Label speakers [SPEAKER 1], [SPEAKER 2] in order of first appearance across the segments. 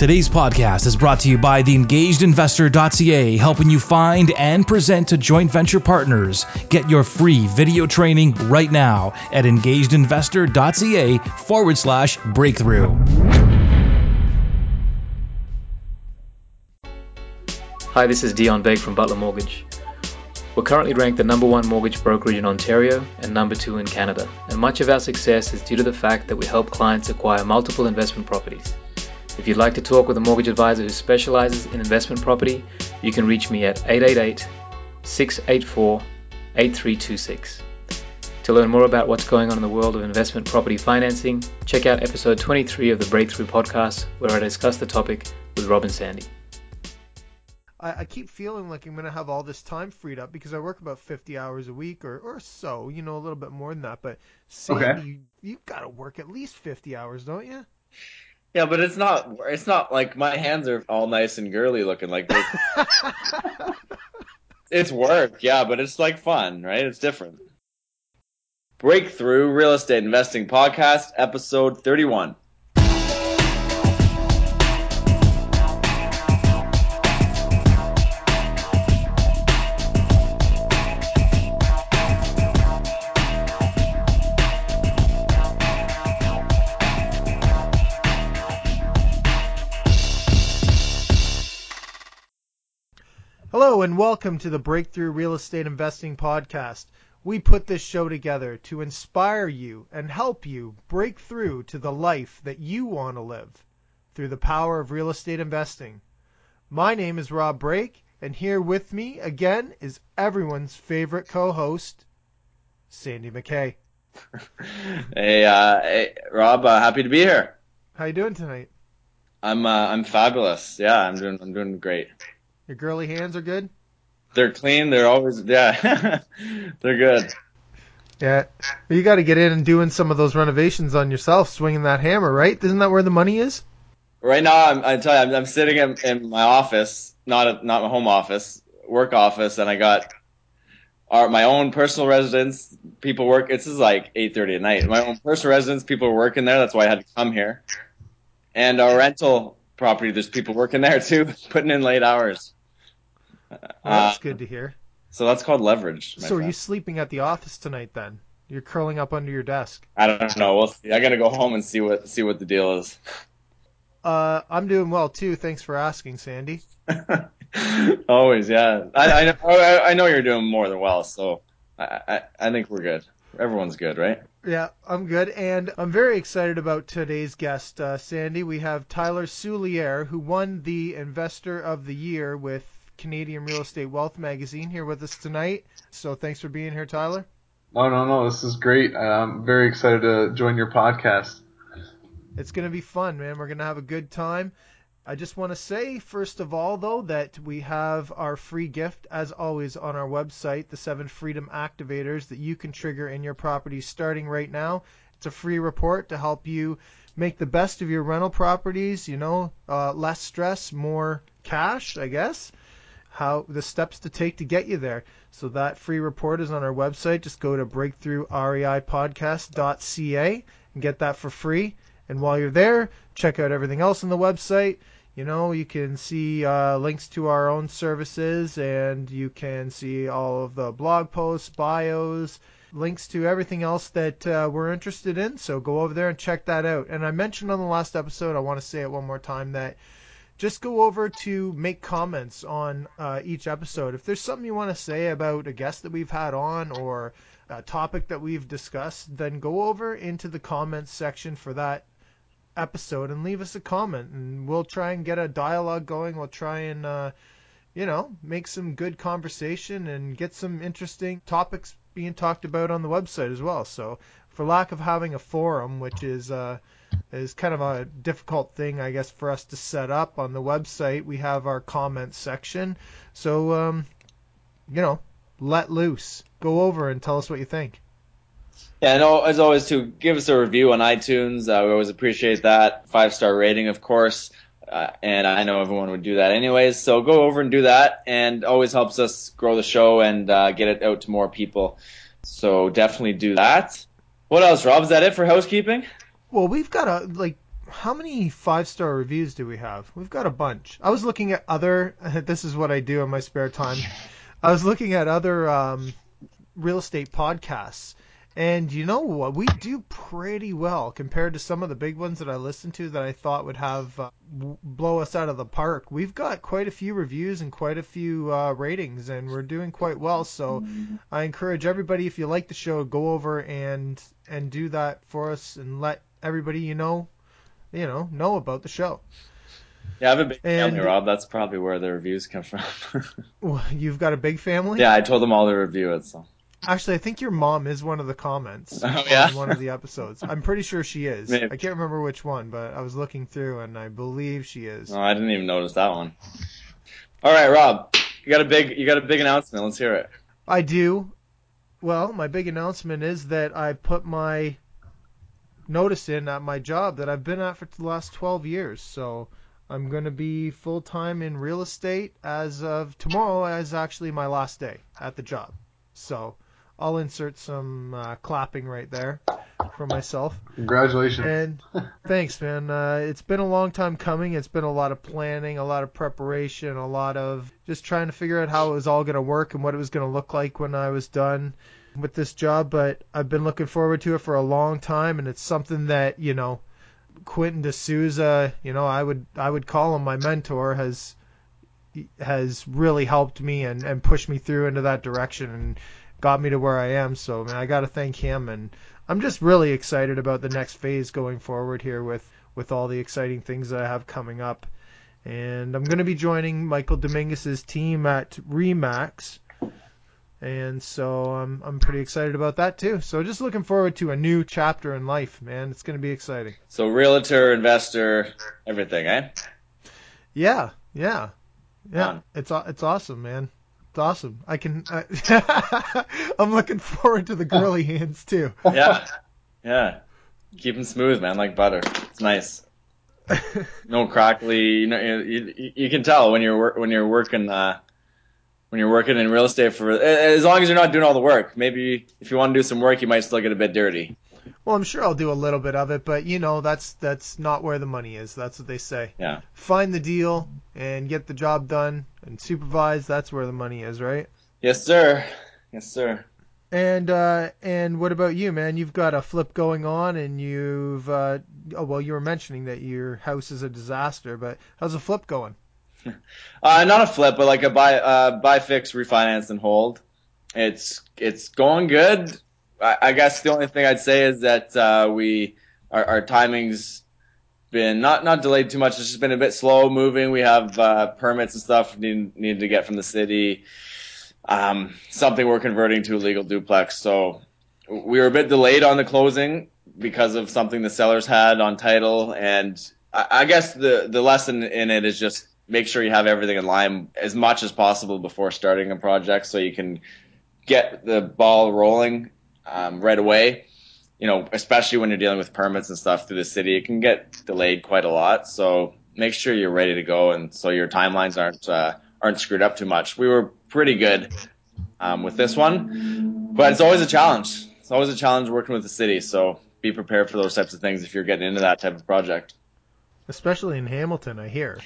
[SPEAKER 1] Today's podcast is brought to you by the engagedinvestor.ca, helping you find and present to joint venture partners. Get your free video training right now at engagedinvestor.ca forward slash breakthrough.
[SPEAKER 2] Hi, this is Dion Begg from Butler Mortgage. We're currently ranked the number one mortgage brokerage in Ontario and number two in Canada, and much of our success is due to the fact that we help clients acquire multiple investment properties. If you'd like to talk with a mortgage advisor who specializes in investment property, you can reach me at 888 684 8326. To learn more about what's going on in the world of investment property financing, check out episode 23 of the Breakthrough podcast, where I discuss the topic with Rob and Sandy.
[SPEAKER 3] I, I keep feeling like I'm going to have all this time freed up because I work about 50 hours a week or, or so, you know, a little bit more than that. But Sandy,
[SPEAKER 4] Okay.
[SPEAKER 3] you, you've got to work at least 50 hours, don't you?
[SPEAKER 4] Yeah, but it's not. It's not like my hands are all nice and girly looking. Like this. it's work, yeah, but it's like fun, right? It's different. Breakthrough Real Estate Investing Podcast, episode thirty-one.
[SPEAKER 3] Hello and welcome to the Breakthrough Real Estate Investing Podcast. We put this show together to inspire you and help you break through to the life that you want to live through the power of real estate investing. My name is Rob Break, and here with me again is everyone's favorite co-host, Sandy McKay.
[SPEAKER 4] Hey, uh, hey, Rob, uh, happy to be here.
[SPEAKER 3] How you doing tonight?
[SPEAKER 4] I'm uh, I'm fabulous. Yeah, I'm doing I'm doing great.
[SPEAKER 3] Your girly hands are good?
[SPEAKER 4] They're clean. They're always yeah. they're good.
[SPEAKER 3] Yeah. You got to get in and doing some of those renovations on yourself, swinging that hammer, right? Isn't that where the money is?
[SPEAKER 4] Right now, I'm, I tell you, I'm, I'm sitting in, in my office, not a, not my home office, work office, and I got our my own personal residence. People work. This is like 8:30 at night. My own personal residence. People are working there. That's why I had to come here. And our rental property. There's people working there too, putting in late hours.
[SPEAKER 3] Well,
[SPEAKER 4] Uh,
[SPEAKER 3] that's good to hear.
[SPEAKER 4] so that's called leverage. my
[SPEAKER 3] So are you sleeping at the office tonight then? You're curling up under your desk.
[SPEAKER 4] I don't know. We'll see. I gotta go home and see what see what the deal is.
[SPEAKER 3] Uh, I'm doing well too. Thanks for asking, Sandy.
[SPEAKER 4] Always, yeah. I, I know. I, I know you're doing more than well, so I, I I think we're good. Everyone's good, right?
[SPEAKER 3] Yeah, I'm good, and I'm very excited about today's guest, uh, Sandy. We have Tyler Soulier, who won the Investor of the Year with Canadian Real Estate Wealth Magazine, here with us tonight. So thanks for being here, Tyler.
[SPEAKER 5] No, no, no. This is great. I'm very excited to join your podcast.
[SPEAKER 3] It's going to be fun, man. We're going to have a good time. I just want to say, first of all, though, that we have our free gift, as always, on our website, the seven freedom activators that you can trigger in your properties starting right now. It's a free report to help you make the best of your rental properties, you know, uh, less stress, more cash, I guess. How the steps to take to get you there. So that free report is on our website. Just go to breakthroughreipodcast.ca and get that for free. And while you're there, check out everything else on the website. You know, you can see uh, links to our own services and you can see all of the blog posts, bios, links to everything else that uh, we're interested in. So go over there and check that out. And I mentioned on the last episode, I want to say it one more time that just go over to make comments on uh, each episode. If there's something you want to say about a guest that we've had on or a topic that we've discussed, then go over into the comments section for that episode and leave us a comment, and we'll try and get a dialogue going. We'll try and, uh, you know, make some good conversation and get some interesting topics being talked about on the website as well. So, for lack of having a forum, which is uh, is kind of a difficult thing, I guess, for us to set up on the website, we have our comments section. So, um, you know, let loose. Go over and tell us what you think.
[SPEAKER 4] Yeah, and as always, too, give us a review on iTunes. Uh, we always appreciate that. Five star rating, of course. Uh, and I know everyone would do that anyways. So go over and do that, and always helps us grow the show and uh, get it out to more people. So definitely do that. What else, Rob? Is that it for housekeeping?
[SPEAKER 3] Well, we've got a like how many five star reviews do we have? We've got a bunch. I was looking at other. This is what I do in my spare time. I was looking at other um, real estate podcasts, and you know what? We do pretty well compared to some of the big ones that I listened to that I thought would have uh, blow us out of the park. We've got quite a few reviews and quite a few uh, ratings, and we're doing quite well. So I encourage everybody, if you like the show, go over and and do that for us and let everybody you know, you know, know about the show.
[SPEAKER 4] Yeah, I have a big
[SPEAKER 3] And-
[SPEAKER 4] family, Rob. That's probably where the reviews come from.
[SPEAKER 3] Well, You've got a big family.
[SPEAKER 4] yeah, I told them all to review it. So
[SPEAKER 3] Actually, I think your mom is one of the comments
[SPEAKER 4] Oh, yeah?
[SPEAKER 3] on one of the episodes. I'm pretty sure she is.
[SPEAKER 4] Maybe.
[SPEAKER 3] I can't remember which one, but I was looking through and I believe she is.
[SPEAKER 4] oh, I didn't even notice that one. All right, Rob, you got a big you got a big announcement. Let's hear it.
[SPEAKER 3] I do. Well, my big announcement is that I put my notice in at my job that I've been at for the last 12 years. So I'm going to be full time in real estate as of tomorrow, as actually my last day at the job. So I'll insert some uh, clapping right there for myself.
[SPEAKER 5] Congratulations.
[SPEAKER 3] And thanks, man. Uh, it's been a long time coming. It's been a lot of planning, a lot of preparation, a lot of just trying to figure out how it was all going to work and what it was going to look like when I was done with this job. But I've been looking forward to it for a long time, and it's something that you know, Quentin D'Souza, you know, I would I would call him my mentor, has has really helped me and and pushed me through into that direction and got me to where I am. So man, I got to thank him and I'm just really excited about the next phase going forward here with with all the exciting things that I have coming up. And I'm going to be joining Michael Dominguez's team at Remax. And so I'm I'm pretty excited about that too. So just looking forward to a new chapter in life, man. It's going to be exciting.
[SPEAKER 4] So realtor, investor, everything, eh?
[SPEAKER 3] Yeah, yeah, yeah.
[SPEAKER 4] Fun.
[SPEAKER 3] It's it's awesome, man. It's awesome. I can. I, I'm looking forward to the girly hands too.
[SPEAKER 4] Yeah, yeah. Keep them smooth, man, like butter. It's nice. No crackly. You know, you, you, you can tell when you're when you're working uh, when you're working in real estate for as long as you're not doing all the work. Maybe if you want to do some work, you might still get a bit dirty.
[SPEAKER 3] Well, I'm sure I'll do a little bit of it, but you know that's that's not where the money is. That's what they say.
[SPEAKER 4] Yeah.
[SPEAKER 3] Find the deal and get the job done and supervise. That's where the money is, right?
[SPEAKER 4] Yes, sir. Yes, sir.
[SPEAKER 3] And uh, and what about you, man? You've got a flip going on, and you've uh, oh well, you were mentioning that your house is a disaster, but how's the flip going?
[SPEAKER 4] Uh, not a flip, but like a buy, uh, buy, fix, refinance, and hold. It's it's going good. I, I guess the only thing I'd say is that uh, we our, our timing's been not not delayed too much. It's just been a bit slow moving. We have uh, permits and stuff need need to get from the city. Um, something we're converting to a legal duplex. So we were a bit delayed on the closing because of something the sellers had on title. And I, I guess the the lesson in it is just make sure you have everything in line as much as possible before starting a project, so you can get the ball rolling um, right away. You know, especially when you're dealing with permits and stuff through the city, it can get delayed quite a lot. So make sure you're ready to go, and so your timelines aren't uh, aren't screwed up too much. We were pretty good um, with this one, but it's always a challenge. It's always a challenge working with the city. So be prepared for those types of things if you're getting into that type of project.
[SPEAKER 3] Especially in Hamilton, I hear.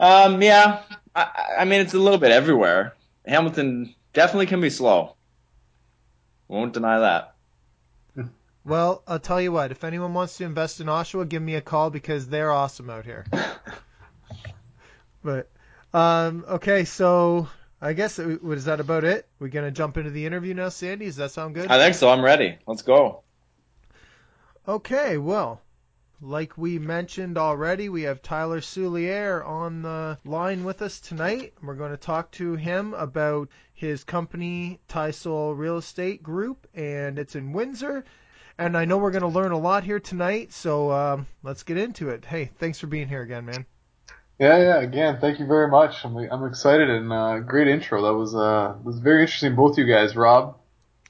[SPEAKER 4] Um, yeah, I, I mean it's a little bit everywhere. Hamilton definitely can be slow. Won't deny that.
[SPEAKER 3] Well, I'll tell you what. If anyone wants to invest in Oshawa, give me a call because they're awesome out here. but um, okay, so I guess it, was that about it? We're gonna jump into the interview now, Sandy. Does that sound good?
[SPEAKER 4] I think so. I'm ready. Let's go.
[SPEAKER 3] Okay, well, like we mentioned already, we have Tyler Soulier on the line with us tonight. We're going to talk to him about his company, Tysol Real Estate Group, and it's in Windsor. And I know we're going to learn a lot here tonight, so um, let's get into it. Hey, thanks for being here again, man.
[SPEAKER 5] Yeah, yeah. Again, thank you very much. I'm I'm excited and uh, great intro. That was uh was very interesting. Both you guys, Rob.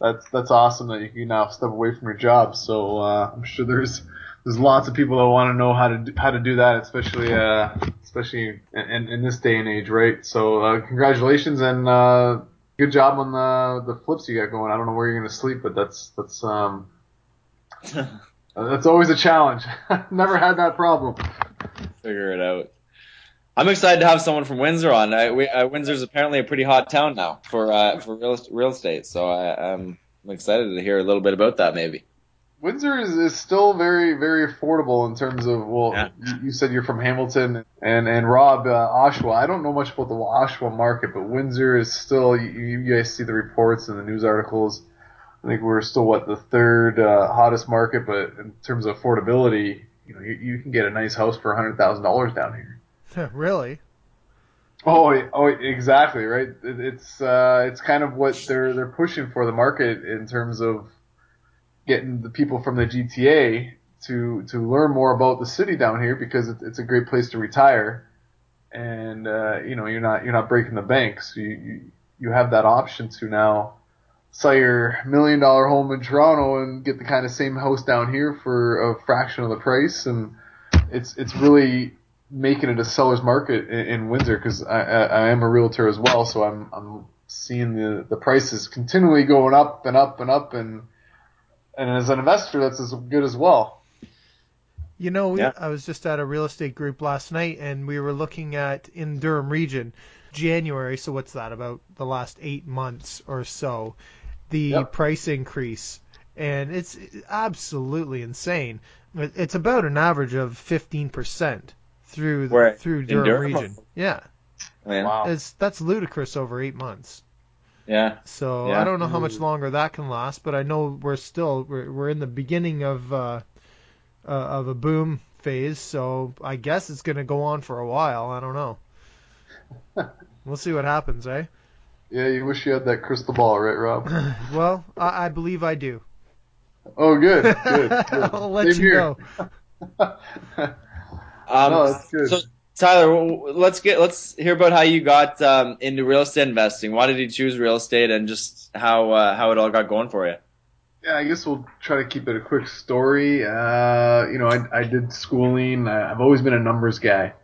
[SPEAKER 5] That's that's awesome that you can now step away from your job. So uh, I'm sure there's there's lots of people that want to know how to do, how to do that, especially uh especially in, in this day and age, right? So uh, congratulations and uh, good job on the the flips you got going. I don't know where you're gonna sleep, but that's that's um Uh, That's always a challenge. Never had that problem.
[SPEAKER 4] Figure it out. I'm excited to have someone from Windsor on. I, we, uh, Windsor's apparently a pretty hot town now for uh, for real real estate, so I, I'm I'm excited to hear a little bit about that. Maybe.
[SPEAKER 5] Windsor is, is still very, very affordable in terms of, well,
[SPEAKER 4] Yeah.
[SPEAKER 5] you, you said you're from Hamilton and, and Rob, uh, Oshawa. I don't know much about the Oshawa market, but Windsor is still, you, you guys see the reports and the news articles. I think we're still, what, the third uh, hottest market, but in terms of affordability, you know, you, you can get a nice house for $100,000 down here.
[SPEAKER 3] really?
[SPEAKER 5] Oh, oh, exactly, right. It, it's uh, it's kind of what they're they're pushing for the market in terms of getting the people from the GTA to to learn more about the city down here because it's a great place to retire, and uh, you know you're not you're not breaking the bank, so you, you you have that option to now sell your million dollar home in Toronto and get the kind of same house down here for a fraction of the price, and it's it's really making it a seller's market in, in Windsor because I, I, I am a realtor as well, so I'm I'm seeing the the prices continually going up and up and up, and and as an investor, that's as good as well.
[SPEAKER 3] You know, we,
[SPEAKER 4] Yeah.
[SPEAKER 3] I was just at a real estate group last night, and we were looking at in Durham region, January. So what's that? About the last eight months or so, the
[SPEAKER 5] Yep.
[SPEAKER 3] price increase, and it's absolutely insane. It's about an average of 15% through the,
[SPEAKER 4] Where?
[SPEAKER 3] through Durham,
[SPEAKER 4] Durham?
[SPEAKER 3] region. Yeah,
[SPEAKER 4] Man.
[SPEAKER 5] Wow.
[SPEAKER 3] it's that's ludicrous over eight months.
[SPEAKER 4] Yeah.
[SPEAKER 3] So
[SPEAKER 4] Yeah.
[SPEAKER 3] I don't know how much longer that can last, but I know we're still we're, we're in the beginning of uh, uh, of a boom phase. So I guess it's going to go on for a while. I don't know. We'll see what happens, eh?
[SPEAKER 5] Yeah, you wish you had that crystal ball, right, Rob?
[SPEAKER 3] Well, I, I believe I do.
[SPEAKER 5] Oh, good, good. good.
[SPEAKER 3] I'll let
[SPEAKER 5] Same
[SPEAKER 3] you
[SPEAKER 5] here.
[SPEAKER 3] know.
[SPEAKER 4] Um,
[SPEAKER 5] No, that's good.
[SPEAKER 4] So Tyler, let's get let's hear about how you got um, into real estate investing. Why did you choose real estate, and just how uh, how it all got going for you?
[SPEAKER 5] Yeah, I guess we'll try to keep it a quick story. Uh, you know, I, I did schooling. I've always been a numbers guy.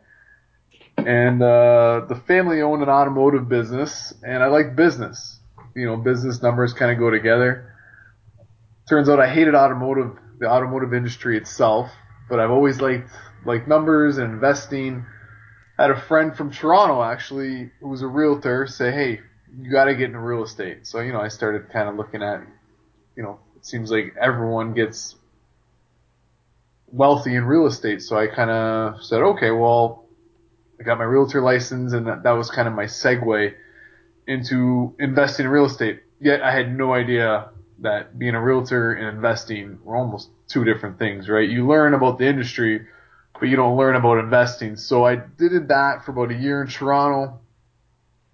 [SPEAKER 5] And uh, the family owned an automotive business, and I like business. You know, business numbers kind of go together. Turns out I hated automotive, the automotive industry itself, but I've always liked like numbers and investing. Had a friend from Toronto actually who was a realtor say, "Hey, you got to get into real estate." So you know, I started kind of looking at you know, it seems like everyone gets wealthy in real estate. So I kind of said, okay, well, I got my realtor license, and that, that was kind of my segue into investing in real estate. Yet I had no idea that being a realtor and investing were almost two different things, right? You learn about the industry, but you don't learn about investing. So I did that for about a year in Toronto,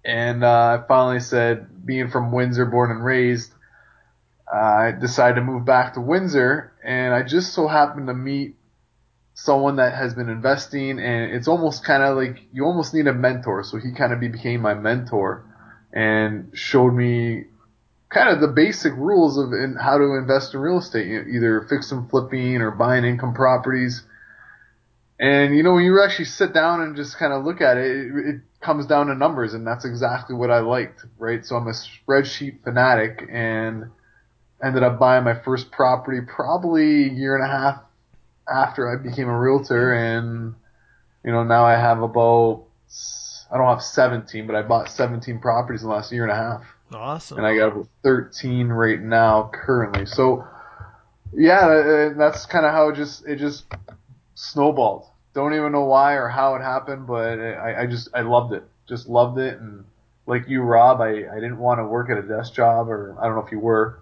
[SPEAKER 5] and uh, I finally said, being from Windsor, born and raised, I decided to move back to Windsor, and I just so happened to meet someone that has been investing, and it's almost kind of like you almost need a mentor. So he kind of became my mentor and showed me kind of the basic rules of how to invest in real estate, you know, either fix and flipping or buying income properties. And you know, when you actually sit down and just kind of look at it, it, it comes down to numbers, and that's exactly what I liked, right? So I'm a spreadsheet fanatic, and ended up buying my first property probably a year and a half after I became a realtor, and you know now I have about I don't have 17, but I bought 17 properties in the last year and a half,
[SPEAKER 3] Awesome.
[SPEAKER 5] and I got 13 right now currently. So yeah, uh, that's kind of how it just it just snowballed. Don't even know why or how it happened, but I, I just I loved it, just loved it, and like you, Rob, I, I didn't want to work at a desk job, or I don't know if you were,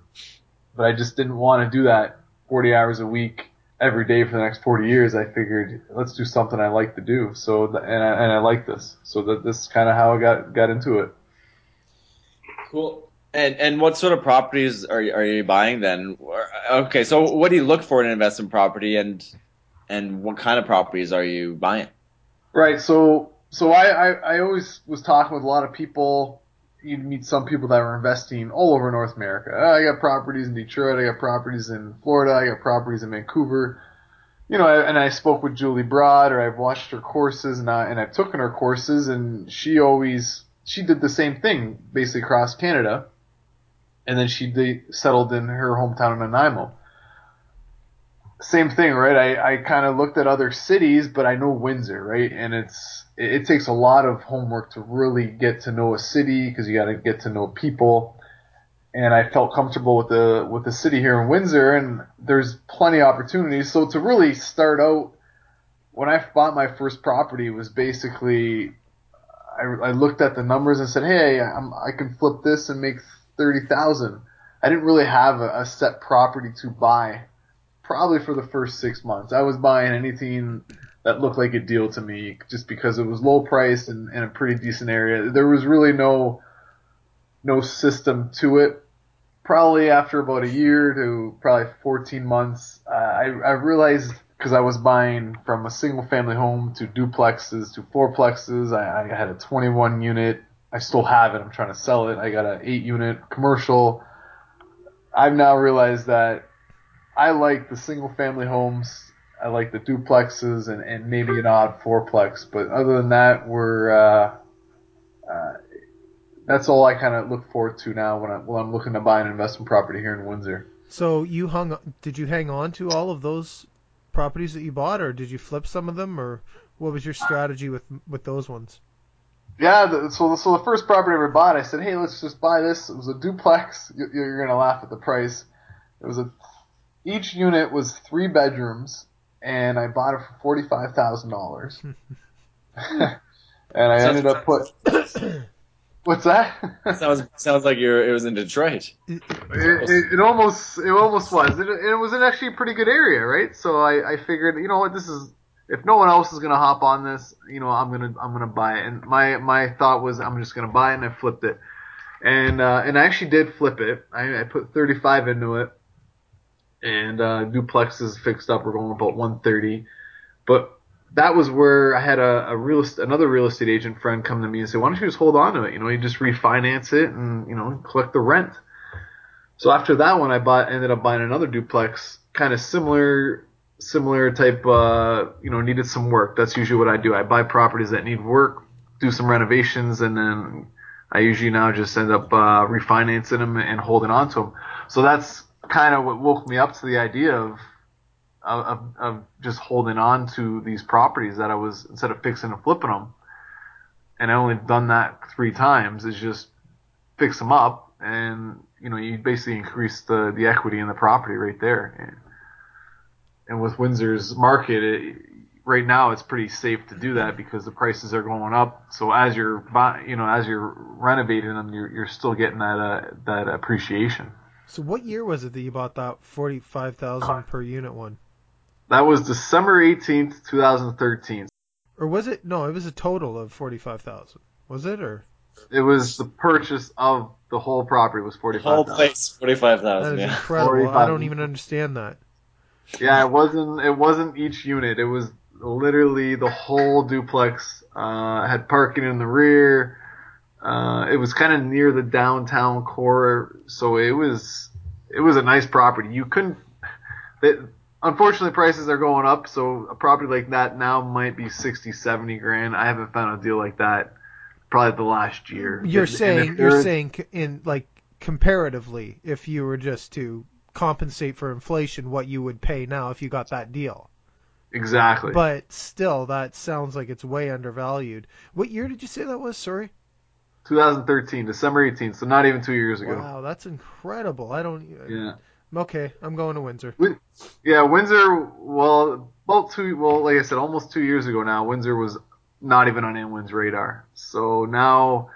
[SPEAKER 5] but I just didn't want to do that 40 hours a week every day for the next 40 years. I figured let's do something I like to do. So and I, and I like this. So that this is kind of how I got got into it.
[SPEAKER 4] Cool. And and what sort of properties are are you buying then? Okay, so what do you look for in an investment property, and and what kind of properties are you buying?
[SPEAKER 5] Right. So so I, I, I always was talking with a lot of people. You'd meet some people that were investing all over North America. Uh, I got properties in Detroit. I got properties in Florida. I got properties in Vancouver. You know, and I spoke with Julie Broad, or I've watched her courses, and I and I've taken her courses, and she always she did the same thing basically across Canada, and then she de- settled in her hometown in Nanaimo. Same thing, right? I, I kind of looked at other cities, but I know Windsor, right? And it's it, it takes a lot of homework to really get to know a city because you got to get to know people. And I felt comfortable with the with the city here in Windsor, and there's plenty of opportunities. So to really start out, when I bought my first property, was basically I, I looked at the numbers and said, hey, I'm, I can flip this and make thirty thousand. I didn't really have a, a set property to buy probably for the first six months. I was buying anything that looked like a deal to me just because it was low priced and, in a pretty decent area. There was really no no system to it. Probably after about a year to probably 14 months, uh, I, I realized because I was buying from a single family home to duplexes to fourplexes. I, I had a 21 unit. I still have it. I'm trying to sell it. I got an 8 unit commercial. I've now realized that I like the single family homes. I like the duplexes and, and maybe an odd fourplex. But other than that, we're uh, uh, that's all I kind of look forward to now when, I, when I'm looking to buy an investment property here in Windsor.
[SPEAKER 3] So you hung did you hang on to all of those properties that you bought or did you flip some of them or what was your strategy with with those ones?
[SPEAKER 5] Yeah, the, so so the first property I ever bought, I said, hey, let's just buy this. It was a duplex. You, you're gonna laugh at the price. It was a each unit was three bedrooms, and I bought it for forty five thousand dollars. and I
[SPEAKER 4] Sounds
[SPEAKER 5] ended up put. What's that?
[SPEAKER 4] sounds sounds like you're it was in Detroit.
[SPEAKER 5] It, it, it almost it almost was. It, it was in actually a pretty good area, right? So I, I figured, you know what, this is if no one else is gonna hop on this, you know, I'm gonna I'm gonna buy it. And my my thought was I'm just gonna buy it, and I flipped it, and uh, and I actually did flip it. I, I put 35 into it, and uh, duplexes fixed up We're going about 130, but that was where I had a, a real another real estate agent friend come to me and say, "Why don't you just hold on to it? You know, you just refinance it and you know collect the rent." So after that one, I bought ended up buying another duplex, kind of similar similar type. Uh, you know, needed some work. That's usually what I do. I buy properties that need work, do some renovations, and then I usually now just end up uh, refinancing them and holding on to them. So that's kind of what woke me up to the idea of of, of just holding on to these properties that I was instead of fixing and flipping them. And I only done that three times. Is just fix them up, and you know you basically increase the the equity in the property right there. And, and with Windsor's market, it, right now it's pretty safe to do that because the prices are going up. So as you're you know as you're renovating them, you're you're still getting that uh, that appreciation.
[SPEAKER 3] So what year was it that you bought that forty five thousand per unit one?
[SPEAKER 5] That was December 18th, 2013.
[SPEAKER 3] Or was it no, it was a total of forty five thousand. Was it or
[SPEAKER 5] It was the purchase of the whole property was forty
[SPEAKER 4] Whole place forty five
[SPEAKER 3] that
[SPEAKER 4] thousand.
[SPEAKER 3] is
[SPEAKER 4] Yeah.
[SPEAKER 3] incredible. I don't even understand that.
[SPEAKER 5] Yeah, it wasn't it wasn't each unit. It was literally the whole duplex. Uh, had parking in the rear. Uh, it was kind of near the downtown core, so it was it was a nice property. You couldn't. It, unfortunately, prices are going up, so a property like that now might be 60, 70 grand. I haven't found a deal like that probably the last year.
[SPEAKER 3] You're
[SPEAKER 5] And- and
[SPEAKER 3] saying
[SPEAKER 5] if
[SPEAKER 3] you're saying in like comparatively, if you were just to compensate for inflation, what you would pay now if you got that deal.
[SPEAKER 5] exactly.
[SPEAKER 3] But still, that sounds like it's way undervalued. What year did you say that was? Sorry.
[SPEAKER 5] 2013, December 18th, so not even two years ago.
[SPEAKER 3] Wow, that's incredible. I don't.
[SPEAKER 5] Uh, yeah.
[SPEAKER 3] Okay, I'm going to Windsor.
[SPEAKER 5] Yeah, Windsor. Well, about two. Well, like I said, almost two years ago now, Windsor was not even on anyone's radar. So now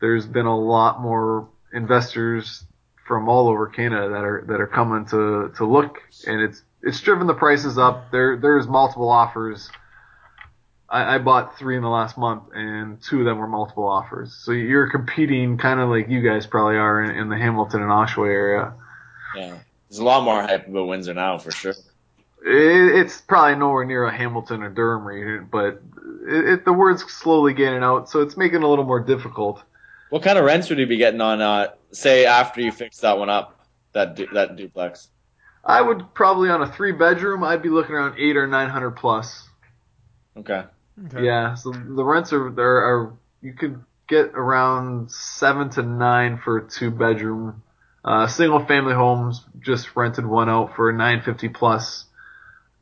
[SPEAKER 5] there's been a lot more investors from all over Canada that are that are coming to to look, and it's it's driven the prices up. There there's multiple offers. I, I bought three in the last month, and two of them were multiple offers. So you're competing kind of like you guys probably are in, in the Hamilton and Oshawa area.
[SPEAKER 4] yeah. There's a lot more hype about Windsor now for sure.
[SPEAKER 5] It, it's probably nowhere near a Hamilton or Durham region, but it, it, the word's slowly getting out, so it's making it a little more difficult.
[SPEAKER 4] What kind of rents would you be getting on, uh, say, after you fix that one up, that du- that duplex?
[SPEAKER 5] I would probably on a three bedroom, I'd be looking around eight or nine hundred plus.
[SPEAKER 4] Okay.
[SPEAKER 3] Okay.
[SPEAKER 5] Yeah, so the rents are there are you could get around seven to nine for a two bedroom. Uh, single family homes just rented one out for nine fifty plus.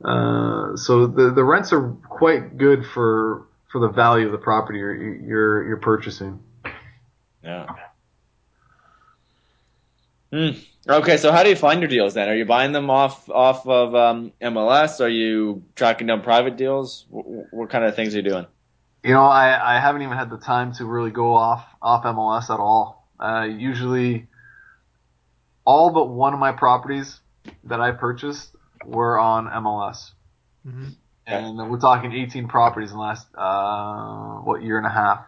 [SPEAKER 5] Uh, so the the rents are quite good for for the value of the property you're you're, you're purchasing.
[SPEAKER 4] Yeah. Hmm. Okay, so how do you find your deals then? Are you buying them off off of um, MLS? Are you tracking down private deals? What, what kind of things are you doing?
[SPEAKER 5] You know, I, I haven't even had the time to really go off off MLS at all. Uh, usually, all but one of my properties that I purchased were on MLS,
[SPEAKER 3] hmm
[SPEAKER 5] and we're talking 18 properties in the last uh, what year and a half.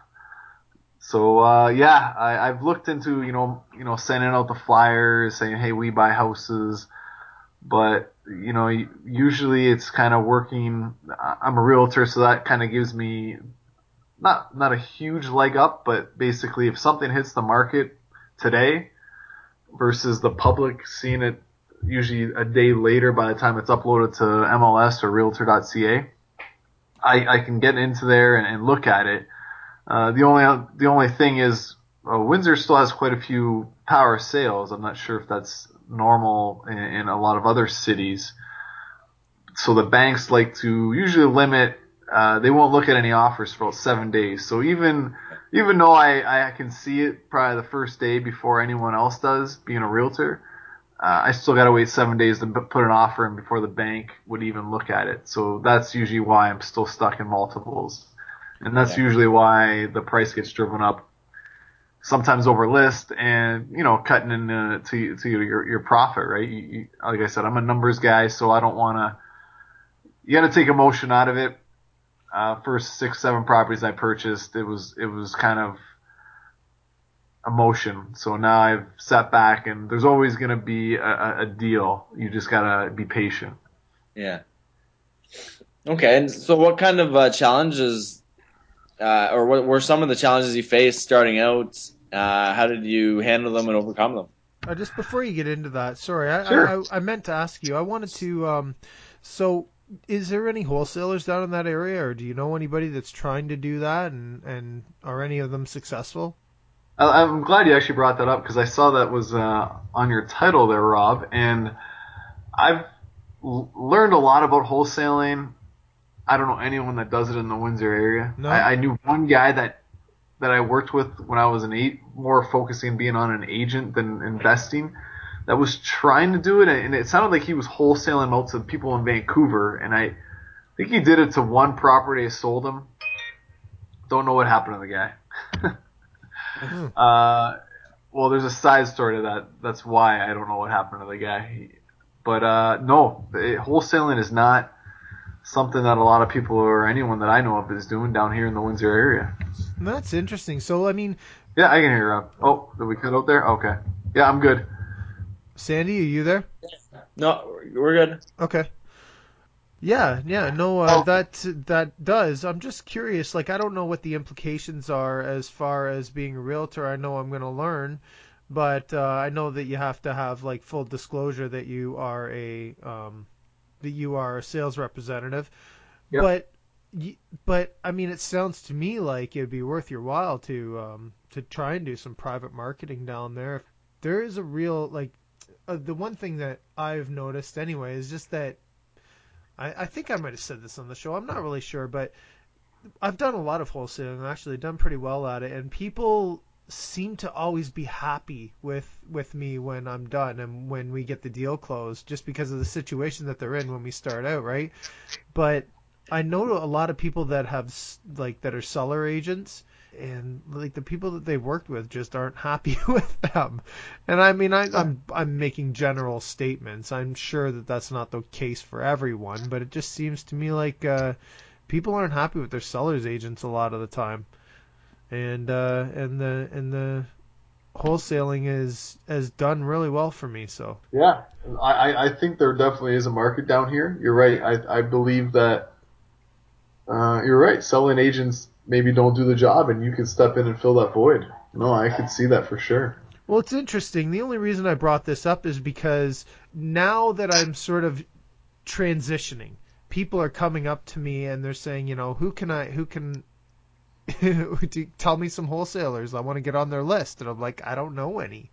[SPEAKER 5] So uh, yeah, I, I've looked into you know you know sending out the flyers saying hey we buy houses, but you know usually it's kind of working. I'm a realtor, so that kind of gives me not not a huge leg up, but basically if something hits the market today versus the public seeing it usually a day later by the time it's uploaded to MLS or Realtor.ca, I, I can get into there and, and look at it. Uh, the only the only thing is uh, Windsor still has quite a few power sales. I'm not sure if that's normal in, in a lot of other cities. So the banks like to usually limit. Uh, they won't look at any offers for about seven days. So even even though I, I can see it probably the first day before anyone else does, being a realtor, uh, I still got to wait seven days to put an offer in before the bank would even look at it. So that's usually why I'm still stuck in multiples. And that's
[SPEAKER 4] Yeah.
[SPEAKER 5] usually why the price gets driven up sometimes over list and, you know, cutting into to, to your, your profit, right? You, you, like I said, I'm a numbers guy, so I don't want to, you got to take emotion out of it. Uh, first six, seven properties I purchased, it was, it was kind of emotion. So now I've sat back and there's always going to be a, a, deal. You just got to be patient.
[SPEAKER 4] Yeah. Okay, and so what kind of uh, challenges, uh, or what were some of the challenges you faced starting out? Uh, how did you handle them and overcome them?
[SPEAKER 3] Uh, just before you get into that, sorry, I,
[SPEAKER 5] Sure.
[SPEAKER 3] I, I I meant to ask you. I wanted to. Um, so, is there any wholesalers down in that area, or do you know anybody that's trying to do that, and and are any of them successful?
[SPEAKER 5] I- I'm glad you actually brought that up because I saw that was uh, on your title there, Rob, and I've l- learned a lot about wholesaling. I don't know anyone that does it in the Windsor area.
[SPEAKER 3] No?
[SPEAKER 5] I, I knew one guy that that I worked with when I was an eight, more focusing being on an agent than investing, that was trying to do it, and it sounded like he was wholesaling out to people in Vancouver, and I think he did it to one property I sold him. Don't know what happened to the guy. Uh, well, there's a side story to that. That's why I don't know what happened to the guy. He- But uh, no, it, wholesaling is not something that a lot of people or anyone that I know of is doing down here in the Windsor area.
[SPEAKER 3] That's interesting. So, I mean,
[SPEAKER 5] Yeah, I can hear you. Rob. Oh, did we cut out there? Okay. Yeah, I'm good.
[SPEAKER 3] Sandy, are you there?
[SPEAKER 4] No, we're good.
[SPEAKER 3] Okay. Yeah, yeah, no, uh, that that does. I'm just curious. Like, I don't know what the implications are as far as being a realtor. I know I'm going to learn, but uh, I know that you have to have like full disclosure that you are a um, that you are a sales representative.
[SPEAKER 5] Yep.
[SPEAKER 3] But but I mean, it sounds to me like it'd be worth your while to um, to try and do some private marketing down there. There is a real like uh, the one thing that I've noticed anyway is just that I, I think I might have said this on the show. I'm not really sure, but I've done a lot of wholesaling. I've actually done pretty well at it, and people seem to always be happy with with me when I'm done and when we get the deal closed, just because of the situation that they're in when we start out, right? But I know a lot of people that have like that are seller agents and like the people that they've worked with just aren't happy with them. And I mean, I, I'm I'm making general statements. I'm sure that that's not the case for everyone, but it just seems to me like uh, people aren't happy with their sellers agents a lot of the time. And uh, and the and the wholesaling is has done really well for me. So
[SPEAKER 5] Yeah, I, I- think there definitely is a market down here. You're right. I, I believe that uh, you're right. Selling agents maybe don't do the job, and you can step in and fill that void. No, I could see that for sure.
[SPEAKER 3] Well, it's interesting. The only reason I brought this up is because now that I'm sort of transitioning, people are coming up to me and they're saying, you know, who can I, who can, tell me some wholesalers. I want to get on their list, and I'm like, I don't know any,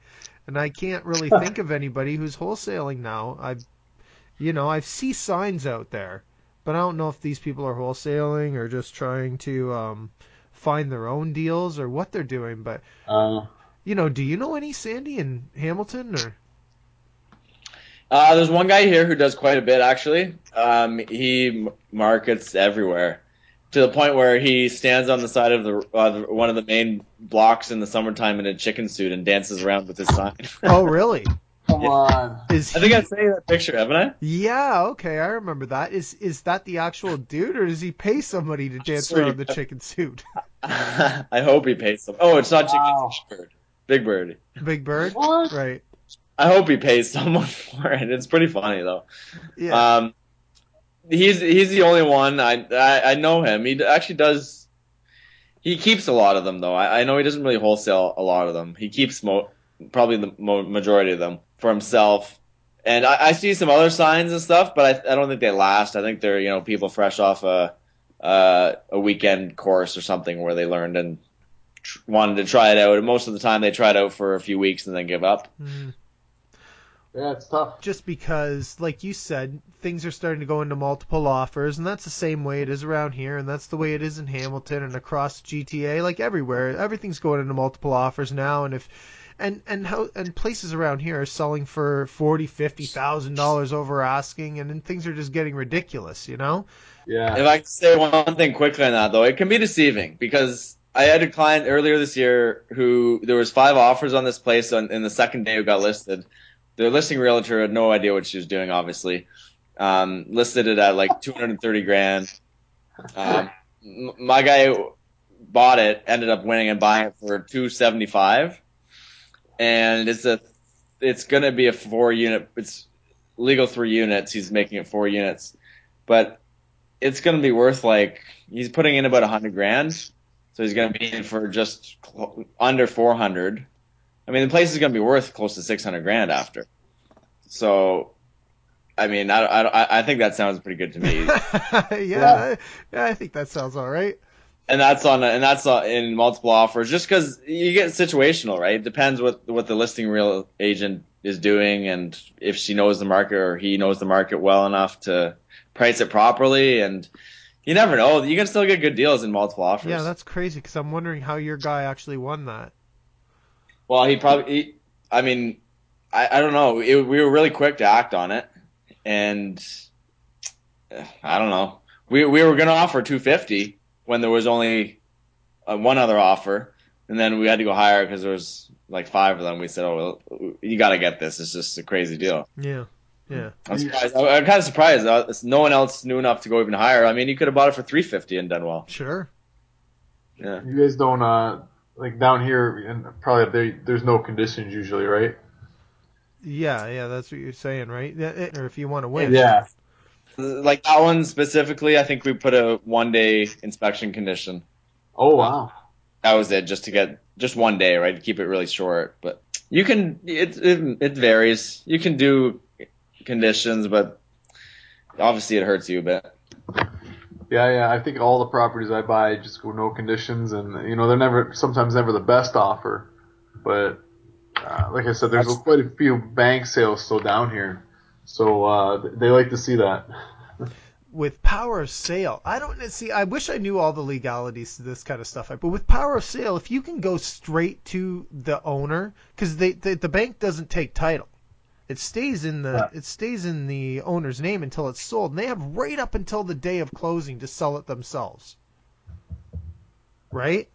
[SPEAKER 3] and I can't really think of anybody who's wholesaling now. I've, you know, I see signs out there, but I don't know if these people are wholesaling or just trying to um, find their own deals or what they're doing. But
[SPEAKER 5] Uh,
[SPEAKER 3] you know, do you know any Sandy in Hamilton or?
[SPEAKER 4] Uh, there's one guy here who does quite a bit actually. Um, he m- markets everywhere to the point where he stands on the side of the, uh, one of the main blocks in the summertime in a chicken suit and dances around with his sign.
[SPEAKER 3] Oh, really?
[SPEAKER 5] come on.
[SPEAKER 3] Is
[SPEAKER 4] I think
[SPEAKER 3] he-
[SPEAKER 4] I saved that picture, haven't I?
[SPEAKER 3] Yeah, okay, I remember that. Is is that the actual dude, or does he pay somebody to dance
[SPEAKER 4] Sweet.
[SPEAKER 3] around the chicken suit?
[SPEAKER 4] I hope he pays some. Oh, it's not chicken, it's bird. Big bird.
[SPEAKER 3] Big Bird,
[SPEAKER 5] What?
[SPEAKER 3] right?
[SPEAKER 4] I hope he pays someone for it. It's pretty funny though.
[SPEAKER 3] Yeah.
[SPEAKER 4] Um, he's he's the only one. I, I I know him. He actually does. He keeps a lot of them though. I, I know he doesn't really wholesale a lot of them. He keeps mo- probably the mo- majority of them for himself. And I, I see some other signs and stuff, but I I don't think they last. I think they're you know people fresh off a uh, a weekend course or something where they learned and tr- wanted to try it out. And most of the time they try it out for a few weeks and then give up.
[SPEAKER 3] Mm.
[SPEAKER 5] Yeah, it's tough.
[SPEAKER 3] just because, like you said, things are starting to go into multiple offers, and that's the same way it is around here, and that's the way it is in Hamilton and across GTA, like everywhere. Everything's going into multiple offers now, and if and and how and places around here are selling for forty, fifty thousand dollars over asking, and then things are just getting ridiculous, you know?
[SPEAKER 5] Yeah.
[SPEAKER 4] If I can say one thing quickly on that though, it can be deceiving because I had a client earlier this year who there was five offers on this place on, in the second day who got listed. The listing realtor had no idea what she was doing, obviously. Um, listed it at like 230 grand. Um, my guy bought it, ended up winning and buying it for 275. And it's a, it's gonna be a four unit, it's legal three units. He's making it four units, but it's to be worth like he's putting in about hundred grand, so he's to be in for just under four hundred. I mean, the place is going to be worth close to six hundred grand after. So, I mean, I, I, I think that sounds pretty good to me,
[SPEAKER 3] yeah, I, I think that sounds all right.
[SPEAKER 4] and that's on and that's on, in multiple offers. Just because you get situational, right? It depends what what the listing real agent is doing, and if she knows the market or he knows the market well enough to price it properly, and you never know. You can still get good deals in multiple offers.
[SPEAKER 3] Yeah, that's crazy because I'm wondering how your guy actually won that.
[SPEAKER 4] Well, he probably. He, I mean, I, I don't know. It, we were really quick to act on it, and uh, I don't know. We we were gonna offer 250 when there was only uh, one other offer, and then we had to go higher because there was like five of them. We said, "Oh, well, you got to get this. It's just a crazy deal."
[SPEAKER 3] Yeah, yeah.
[SPEAKER 4] I'm surprised. I- I'm kind of surprised. Uh, no one else knew enough to go even higher. I mean, you could have bought it for 350 and done well.
[SPEAKER 3] Sure.
[SPEAKER 4] Yeah.
[SPEAKER 5] You guys don't uh like down here, and probably there, there's no conditions usually, right?
[SPEAKER 3] Yeah, yeah, that's what you're saying, right? It- or if you want to win.
[SPEAKER 5] Yeah.
[SPEAKER 4] Like that one specifically, I think we put a one day inspection condition.
[SPEAKER 5] Oh wow.
[SPEAKER 4] that was it just to get just one day right to keep it really short but you can it it, it varies you can do conditions but obviously it hurts you a bit
[SPEAKER 5] Yeah, yeah. I think all the properties I buy just go no conditions, and you know they're never sometimes never the best offer, but uh, like I said, there's
[SPEAKER 4] That's-
[SPEAKER 5] quite a few bank sales still down here, so uh, they like to see that.
[SPEAKER 3] With power of sale, I don't see. I wish I knew all the legalities to this kind of stuff. But with power of sale, if you can go straight to the owner, because they, they the bank doesn't take title, it stays in the
[SPEAKER 5] Right.
[SPEAKER 3] it stays in the owner's name until it's sold, and they have right up until the day of closing to sell it themselves. Right?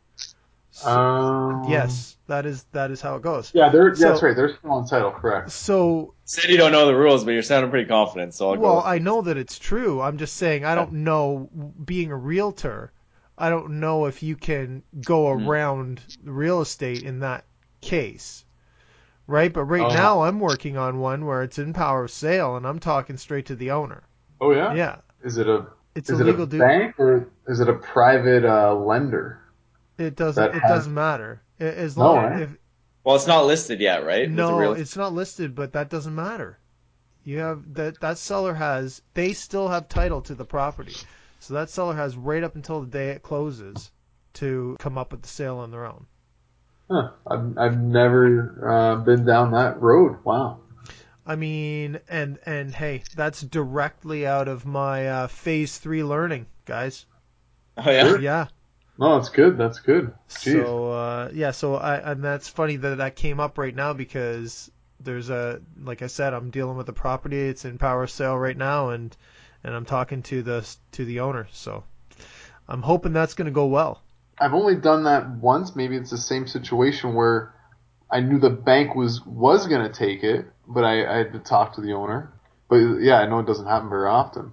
[SPEAKER 3] So-
[SPEAKER 5] Um,
[SPEAKER 3] yes, that is that is how it goes.
[SPEAKER 5] Yeah, they're
[SPEAKER 3] So-
[SPEAKER 5] that's right. They're still on title, correct?
[SPEAKER 3] So
[SPEAKER 4] said you don't know the rules but you're sounding pretty confident so I'll
[SPEAKER 3] Well,
[SPEAKER 4] with
[SPEAKER 3] I know that it's true. I'm just saying I don't know. Being a realtor, I don't know if you can go
[SPEAKER 4] Hmm.
[SPEAKER 3] around real estate in that case, right? But right
[SPEAKER 5] Oh.
[SPEAKER 3] now I'm working on one where it's in power of sale, and I'm talking straight to the owner.
[SPEAKER 5] Oh yeah.
[SPEAKER 3] Yeah,
[SPEAKER 5] Is it a
[SPEAKER 3] it's
[SPEAKER 5] is
[SPEAKER 3] a
[SPEAKER 5] it
[SPEAKER 3] legal
[SPEAKER 5] a bank or is it a private uh, lender?
[SPEAKER 3] It doesn't.
[SPEAKER 5] that
[SPEAKER 3] It
[SPEAKER 5] has-
[SPEAKER 3] doesn't matter A- as
[SPEAKER 5] No,
[SPEAKER 3] long
[SPEAKER 5] eh?
[SPEAKER 3] if
[SPEAKER 4] well it's not listed yet right
[SPEAKER 3] no,
[SPEAKER 4] real-
[SPEAKER 3] it's not listed, but that doesn't matter. You have that that seller has they still have title to the property. So that seller has right up until the day it closes to come up with the sale on their own.
[SPEAKER 5] Huh. I've I've never uh, been down that road. Wow.
[SPEAKER 3] I mean, and and hey, that's directly out of my uh, phase three learning, guys.
[SPEAKER 4] Oh yeah.
[SPEAKER 3] Yeah.
[SPEAKER 5] No, that's good. That's good. Jeez.
[SPEAKER 3] So uh, yeah, so I and that's funny that that came up right now because there's a like I said, I'm dealing with the property. It's in power sale right now, and and I'm talking to the to the owner. So I'm hoping that's going to go well.
[SPEAKER 5] I've only done that once. Maybe it's the same situation where I knew the bank was was going to take it, but I, I had to talk to the owner. But yeah, I know it doesn't happen very often.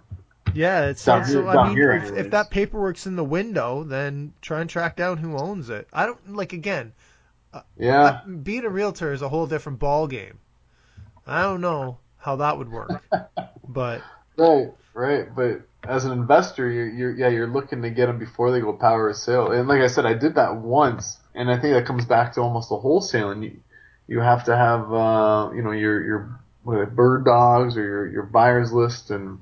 [SPEAKER 3] Yeah, it's
[SPEAKER 5] Down
[SPEAKER 3] so
[SPEAKER 5] here-
[SPEAKER 3] I mean,
[SPEAKER 5] here
[SPEAKER 3] if, if that paperwork's in the window, then try and track down who owns it. I don't like again.
[SPEAKER 5] Uh, yeah.
[SPEAKER 3] I- being a realtor is a whole different ball game. I don't know how that would work, but
[SPEAKER 5] Right, right. But as an investor, you're, you're yeah, you're looking to get them before they go power of sale. And like I said, I did that once, and I think that comes back to almost a wholesale. And you you have to have uh, you know your your what bird dogs or your your buyers list and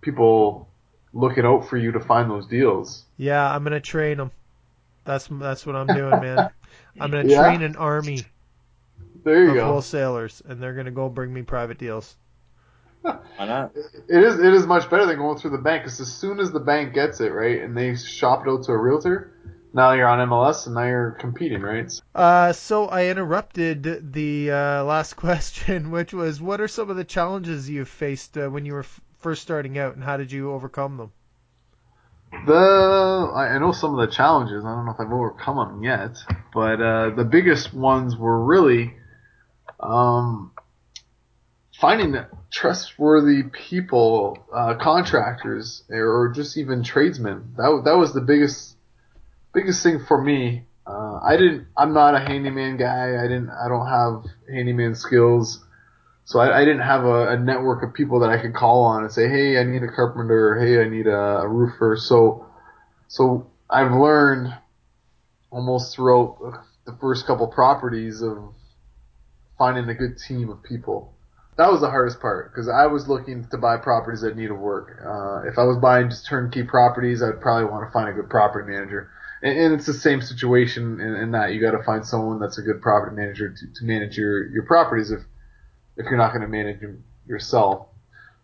[SPEAKER 5] people looking out for you to find those deals.
[SPEAKER 3] yeah, I'm gonna train them. That's that's what I'm doing, man. I'm gonna
[SPEAKER 5] Yeah?
[SPEAKER 3] train an army
[SPEAKER 5] There you
[SPEAKER 3] of
[SPEAKER 5] go.
[SPEAKER 3] wholesalers, and they're gonna go bring me private deals.
[SPEAKER 4] Why not?
[SPEAKER 5] It is it is much better than going through the bank because as soon as the bank gets it right and they shop it out to a realtor, now you're on MLS and now you're competing, right?
[SPEAKER 3] Uh, so I interrupted the uh, last question, which was, what are some of the challenges you've faced uh, when you were f- first starting out, and how did you overcome them?
[SPEAKER 5] The I I know some of the challenges. I don't know if I've overcome them yet, but uh, the biggest ones were really um, finding trustworthy people, uh, contractors, or just even tradesmen. That that was the biggest biggest thing for me. Uh, I didn't. I'm not a handyman guy. I didn't. I don't have handyman skills. So I, I didn't have a, a network of people that I could call on and say, hey, I need a carpenter, or hey, I need a, a roofer. So, so I've learned almost throughout the first couple properties of finding a good team of people. That was the hardest part because I was looking to buy properties that needed work. Uh, if I was buying just turnkey properties, I'd probably want to find a good property manager. And, and it's the same situation in, in that you got to find someone that's a good property manager to, to manage your, your properties if if you're not going to manage them yourself.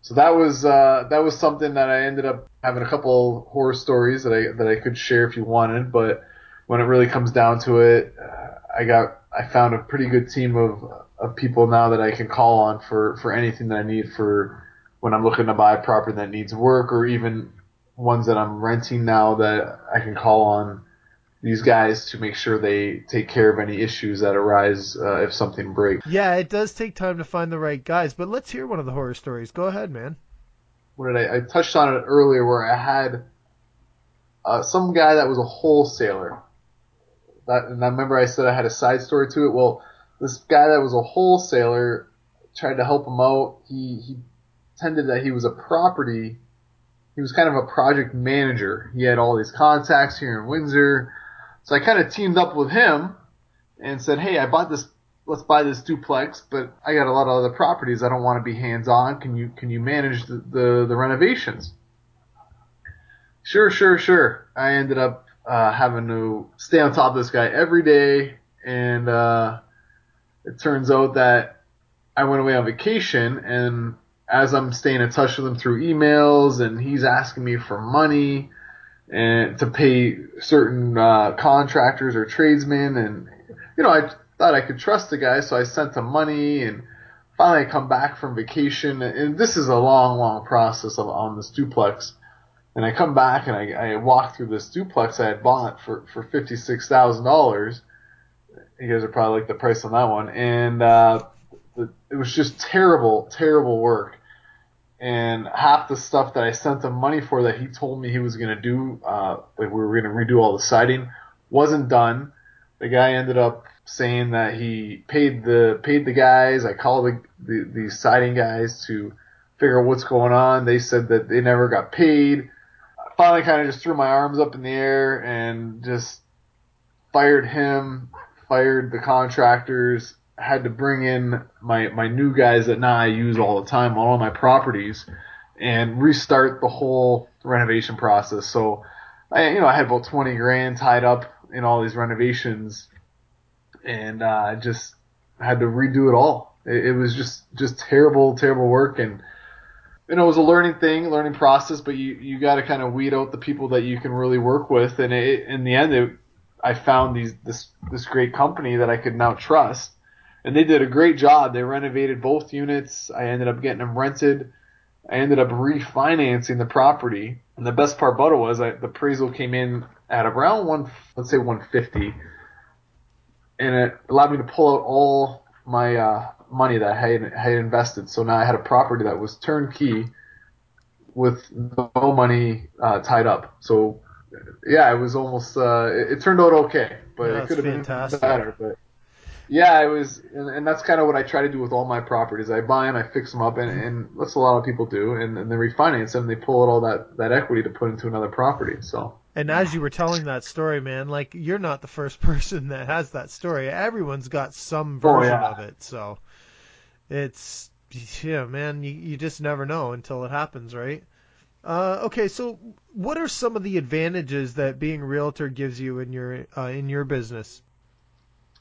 [SPEAKER 5] So that was uh, that was something that I ended up having a couple horror stories that I that I could share if you wanted, but when it really comes down to it, uh, I got I found a pretty good team of of people now that I can call on for for anything that I need for when I'm looking to buy a property that needs work or even ones that I'm renting now that I can call on these guys to make sure they take care of any issues that arise uh, if something breaks.
[SPEAKER 3] Yeah, it does take time to find the right guys, but let's hear one of the horror stories. Go ahead, man.
[SPEAKER 5] what did I, I touched on it earlier where I had uh, some guy that was a wholesaler. That, and I remember I said I had a side story to it. Well, this guy that was a wholesaler tried to help him out. He, he pretended that he was a property. He was kind of a project manager. He had all these contacts here in Windsor. So I kind of teamed up with him and said, Hey, I bought this let's buy this duplex, but I got a lot of other properties. I don't want to be hands on. Can you can you manage the, the, the renovations? Sure, sure, sure. I ended up uh, having to stay on top of this guy every day, and uh, it turns out that I went away on vacation, and as I'm staying in touch with him through emails, and he's asking me for money and to pay certain uh, contractors or tradesmen, and you know I thought I could trust the guy, so I sent him money, and finally I come back from vacation, and this is a long, long process of, on this duplex. And I come back and I, I walk through this duplex I had bought for, for fifty six thousand dollars. You guys are probably like the price on that one, and uh, the, it was just terrible, terrible work. And half the stuff that I sent him money for that he told me he was going to do, uh, like we were going to redo all the siding, wasn't done. The guy ended up saying that he paid the paid the guys. I called the the, the siding guys to figure out what's going on. They said that they never got paid. I finally, kind of just threw my arms up in the air and just fired him, fired the contractors. Had to bring in my my new guys that now I use all the time on all my properties, and restart the whole renovation process. So, I you know I had about twenty grand tied up in all these renovations and uh, just had to redo it all. It, it was just just terrible, terrible work, and you know it was a learning thing, learning process. But you you got to kind of weed out the people that you can really work with, and it, in the end, it, I found these this this great company that I could now trust, and they did a great job. They renovated both units. I ended up getting them rented. I ended up refinancing the property, and the best part about it was I, the appraisal came in at around one, let's say 150, and it allowed me to pull out all my uh, money that I had, had invested. So now I had a property that was turnkey with no money uh, tied up. So yeah, it was almost uh, it, it turned out okay, but
[SPEAKER 3] Yeah,
[SPEAKER 5] it could have been better. But yeah, it was, and, and that's kind of what I try to do with all my properties. I buy them, I fix them up, and, and that's a lot of people do, and, and they refinance them. They pull out all that that equity to put into another property. So
[SPEAKER 3] And as you were telling that story, man, like you're not the first person that has that story. Everyone's got some
[SPEAKER 5] Oh,
[SPEAKER 3] version
[SPEAKER 5] yeah.
[SPEAKER 3] of it. So it's yeah, man, you, you just never know until it happens, right? Uh, okay, so what are some of the advantages that being a realtor gives you in your uh, in your business?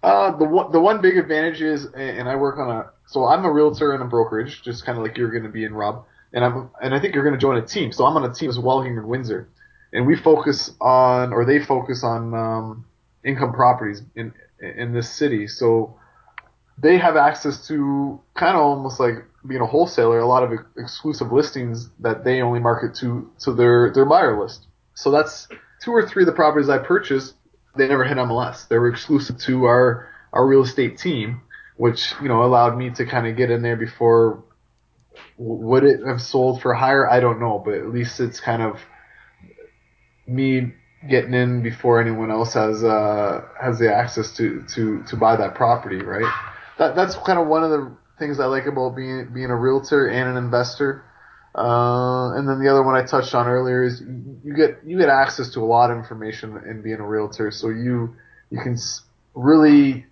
[SPEAKER 5] Uh, the one the one big advantage is, and I work on a so I'm a realtor and a brokerage, just kind of like you're going to be in Rob, and I'm and I think you're going to join a team. So I'm on a team as well here in Windsor, and we focus on or they focus on um, income properties in in this city. So they have access to kind of almost like being a wholesaler, a lot of exclusive listings that they only market to to their their buyer list. So that's two or three of the properties I purchased they never hit MLS. They were exclusive to our our real estate team, which you know allowed me to kind of get in there before. Would it have sold for higher? I don't know, but at least it's kind of me getting in before anyone else has uh, has the access to, to, to buy that property, right? That that's kind of one of the things I like about being being a realtor and an investor. Uh, and then the other one I touched on earlier is you get you get access to a lot of information in being a realtor, so you you can really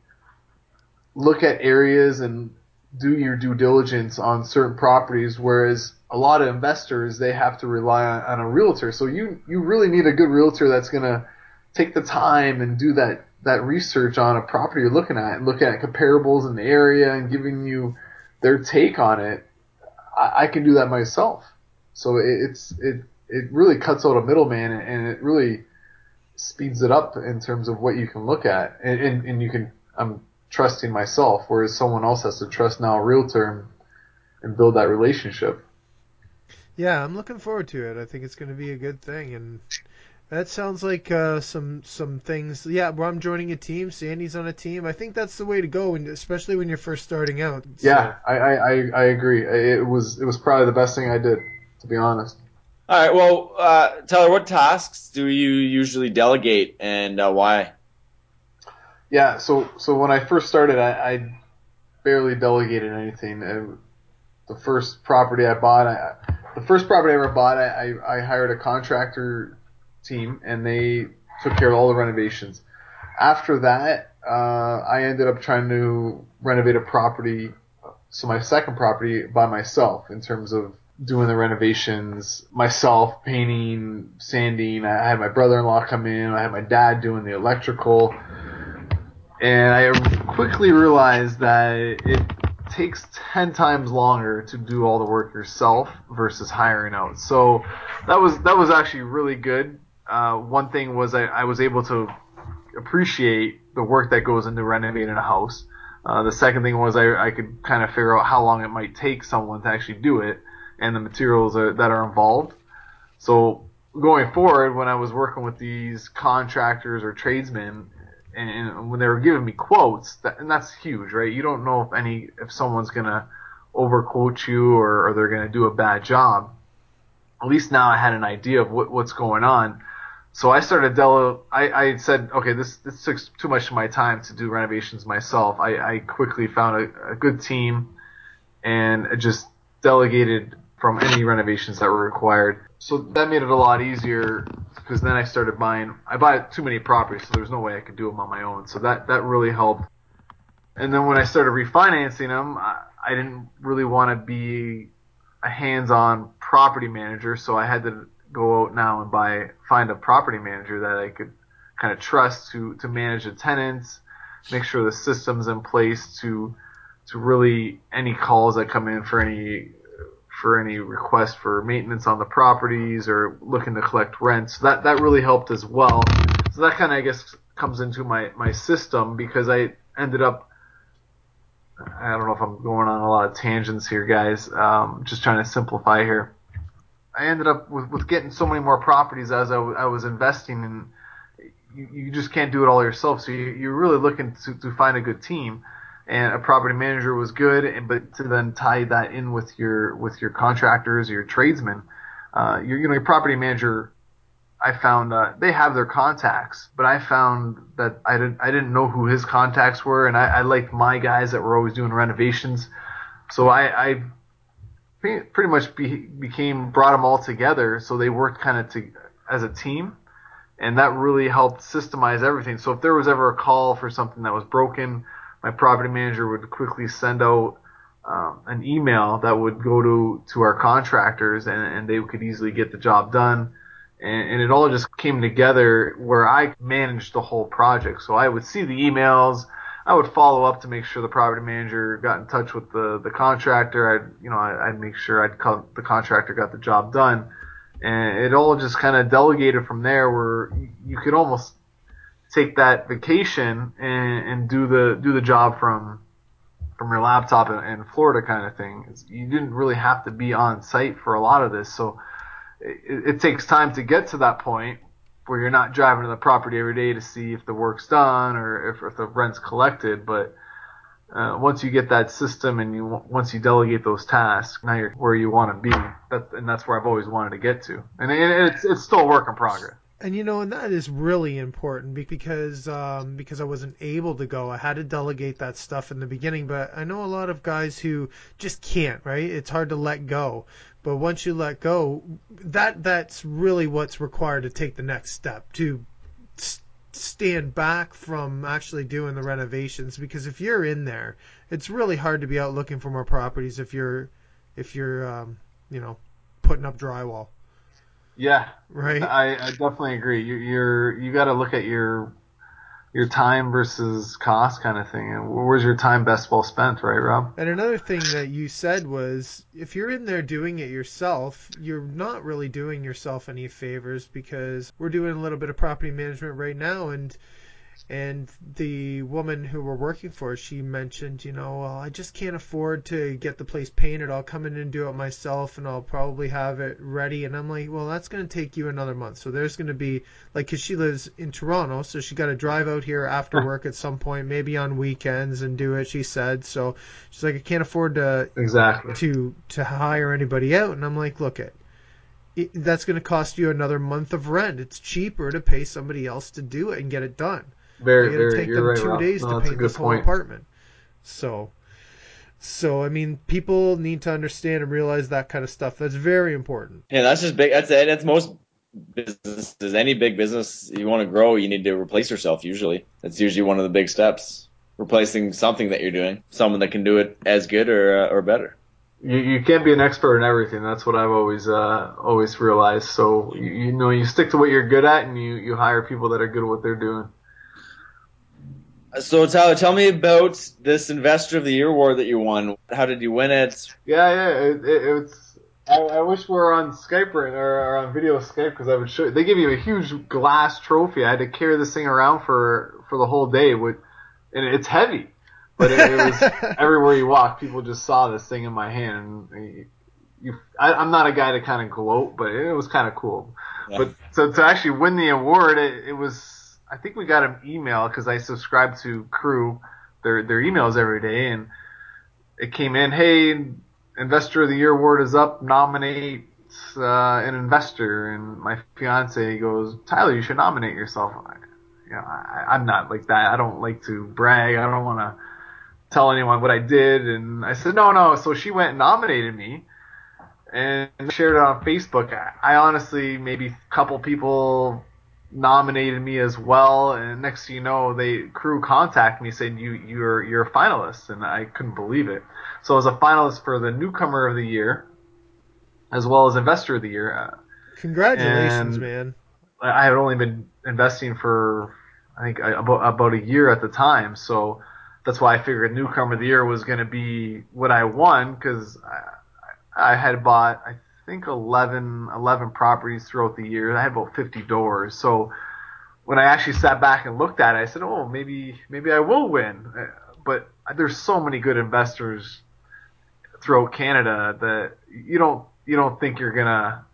[SPEAKER 5] look at areas and do your due diligence on certain properties, whereas a lot of investors they have to rely on, on a realtor. So you you really need a good realtor that's gonna take the time and do that that research on a property you're looking at and look at comparables in the area and giving you their take on it. I, I can do that myself. So it, it's it it really cuts out a middleman and, and it really speeds it up in terms of what you can look at and, and, and you can I'm trusting myself whereas someone else has to trust now a realtor and build that relationship.
[SPEAKER 3] Yeah, I'm looking forward to it. I think it's going to be a good thing, and that sounds like uh, some some things. Yeah, well, I'm joining a team. Sandy's on a team. I think that's the way to go, and especially when you're first starting out. So-
[SPEAKER 5] Yeah, I, I, I, I agree. It was it was probably the best thing I did, to be honest.
[SPEAKER 4] All right. Well, uh, Tyler, what tasks do you usually delegate and uh, why?
[SPEAKER 5] Yeah, so so when I first started, I, I barely delegated anything. Uh, the first property I bought, I, the first property I ever bought, I, I, I hired a contractor team, and they took care of all the renovations. After that, uh, I ended up trying to renovate a property, so my second property by myself in terms of doing the renovations myself, painting, sanding. I had my brother-in-law come in. I had my dad doing the electrical and I quickly realized that it takes 10 times longer to do all the work yourself versus hiring out. So that was that was actually really good. Uh, one thing was I, I was able to appreciate the work that goes into renovating a house. Uh, the second thing was I, I could kind of figure out how long it might take someone to actually do it and the materials are, that are involved. So going forward, when I was working with these contractors or tradesmen, and, when they were giving me quotes, that, and that's huge, right? You don't know if any if someone's gonna overquote you or, or they're gonna do a bad job. At least now I had an idea of what, what's going on. So I started dele. I, I said, okay, this this took too much of my time to do renovations myself. I, I quickly found a, a good team and just delegated from any renovations that were required. So that made it a lot easier because then I started buying. I bought too many properties, so there's no way I could do them on my own. So that that really helped. And then when I started refinancing them, I, I didn't really want to be a hands-on property manager, so I had to go out now and buy find a property manager that I could kind of trust to to manage the tenants, make sure the system's in place to to really any calls that come in for any for any request for maintenance on the properties or looking to collect rent. So that that really helped as well. So that kind of I guess comes into my my system because I ended up. I don't know if I'm going on a lot of tangents here, guys. Um, just trying to simplify here. I ended up with, with getting so many more properties as I, w- I was investing in. You, you just can't do it all yourself, so you, you're really looking to, to find a good team. And a property manager was good, but to then tie that in with your with your contractors, your tradesmen, uh, your you know your property manager, I found uh, they have their contacts, but I found that I didn't I didn't know who his contacts were, and I, I liked my guys that were always doing renovations, so I, I pretty much be, became brought them all together, so they worked kind of to as a team, and that really helped systemize everything. So if there was ever a call for something that was broken my property manager would quickly send out um, an email that would go to, to our contractors and, and they could easily get the job done. And, and it all just came together where I managed the whole project. So I would see the emails. I would follow up to make sure the property manager got in touch with the, the contractor. I'd, you know, I'd make sure I'd the contractor got the job done. And it all just kind of delegated from there where you could almost take that vacation and, and do the do the job from from your laptop in, in Florida kind of thing. You didn't really have to be on site for a lot of this, so it, it takes time to get to that point where you're not driving to the property every day to see if the work's done or if, if the rent's collected. But uh, once you get that system and you once you delegate those tasks, now you're where you want to be. That, and that's where I've always wanted to get to. And it, it's it's still a work in progress
[SPEAKER 3] and you know, and that is really important because um, because I wasn't able to go. I had to delegate that stuff in the beginning, but I know a lot of guys who just can't. Right? It's hard to let go. But once you let go, that that's really what's required to take the next step to stand back from actually doing the renovations. Because if you're in there, it's really hard to be out looking for more properties if you're if you're um, you know putting up drywall.
[SPEAKER 5] Yeah,
[SPEAKER 3] right.
[SPEAKER 5] I, I definitely agree. You, you're you got to look at your your time versus cost kind of thing, and where's your time best well spent, right, Rob?
[SPEAKER 3] And another thing that you said was if you're in there doing it yourself, you're not really doing yourself any favors because we're doing a little bit of property management right now, and and the woman who we're working for, she mentioned, you know, well, I just can't afford to get the place painted. I'll come in and do it myself, and I'll probably have it ready. And I'm like, well, that's going to take you another month. So there's going to be like, cause she lives in Toronto, so she got to drive out here after work at some point, maybe on weekends, and do it. She said. So she's like, I can't afford to
[SPEAKER 5] exactly
[SPEAKER 3] to to hire anybody out. And I'm like, look it. That's going to cost you another month of rent. It's cheaper to pay somebody else to do it and get it done.
[SPEAKER 5] Very,
[SPEAKER 3] It's
[SPEAKER 5] very.
[SPEAKER 3] take
[SPEAKER 5] you're
[SPEAKER 3] them
[SPEAKER 5] right,
[SPEAKER 3] two
[SPEAKER 5] Rob.
[SPEAKER 3] days
[SPEAKER 5] no,
[SPEAKER 3] to paint this whole
[SPEAKER 5] point.
[SPEAKER 3] apartment. So, so I mean, people need to understand and realize that kind of stuff. That's very important.
[SPEAKER 4] Yeah, that's just big. That's it. that's most businesses. Any big business you want to grow, you need to replace yourself. Usually, that's usually one of the big steps. Replacing something that you're doing, someone that can do it as good or uh, or better.
[SPEAKER 5] You, you can't be an expert in everything. That's what I've always uh, always realized. So you, you know you stick to what you're good at, and you, you hire people that are good at what they're doing.
[SPEAKER 4] So Tyler, tell me about this Investor of the Year award that you won. How did you win it?
[SPEAKER 5] Yeah, yeah, it, it, it's. I, I wish we were on Skype or, or on video Skype because I would show. They give you a huge glass trophy. I had to carry this thing around for for the whole day. With, and it's heavy, but it, it was everywhere you walk. People just saw this thing in my hand. And you, I, I'm not a guy to kind of gloat, but it was kind of cool.
[SPEAKER 4] Yeah.
[SPEAKER 5] But so to actually win the award, it, it was. I think we got an email because I subscribe to Crew, their their emails every day, and it came in. Hey, Investor of the Year award is up. Nominate uh, an investor, and my fiance goes, Tyler, you should nominate yourself. I, you know, I, I'm not like that. I don't like to brag. I don't want to tell anyone what I did. And I said, no, no. So she went and nominated me and shared it on Facebook. I, I honestly, maybe a couple people nominated me as well. And next thing you know, they crew contacted me saying you you're you're a finalist, and I couldn't believe it. So I was a finalist for the newcomer of the year, as well as investor of the year. Uh,
[SPEAKER 3] Congratulations,
[SPEAKER 5] And-
[SPEAKER 3] man.
[SPEAKER 5] I had only been investing for I think about about a year at the time, so that's why I figured newcomer of the year was going to be what I won because I, I had bought I think 11, 11 properties throughout the year. I had about 50 doors. So when I actually sat back and looked at it, I said, "Oh, maybe maybe I will win." Uh, but there's so many good investors throughout Canada that you don't you don't think you're gonna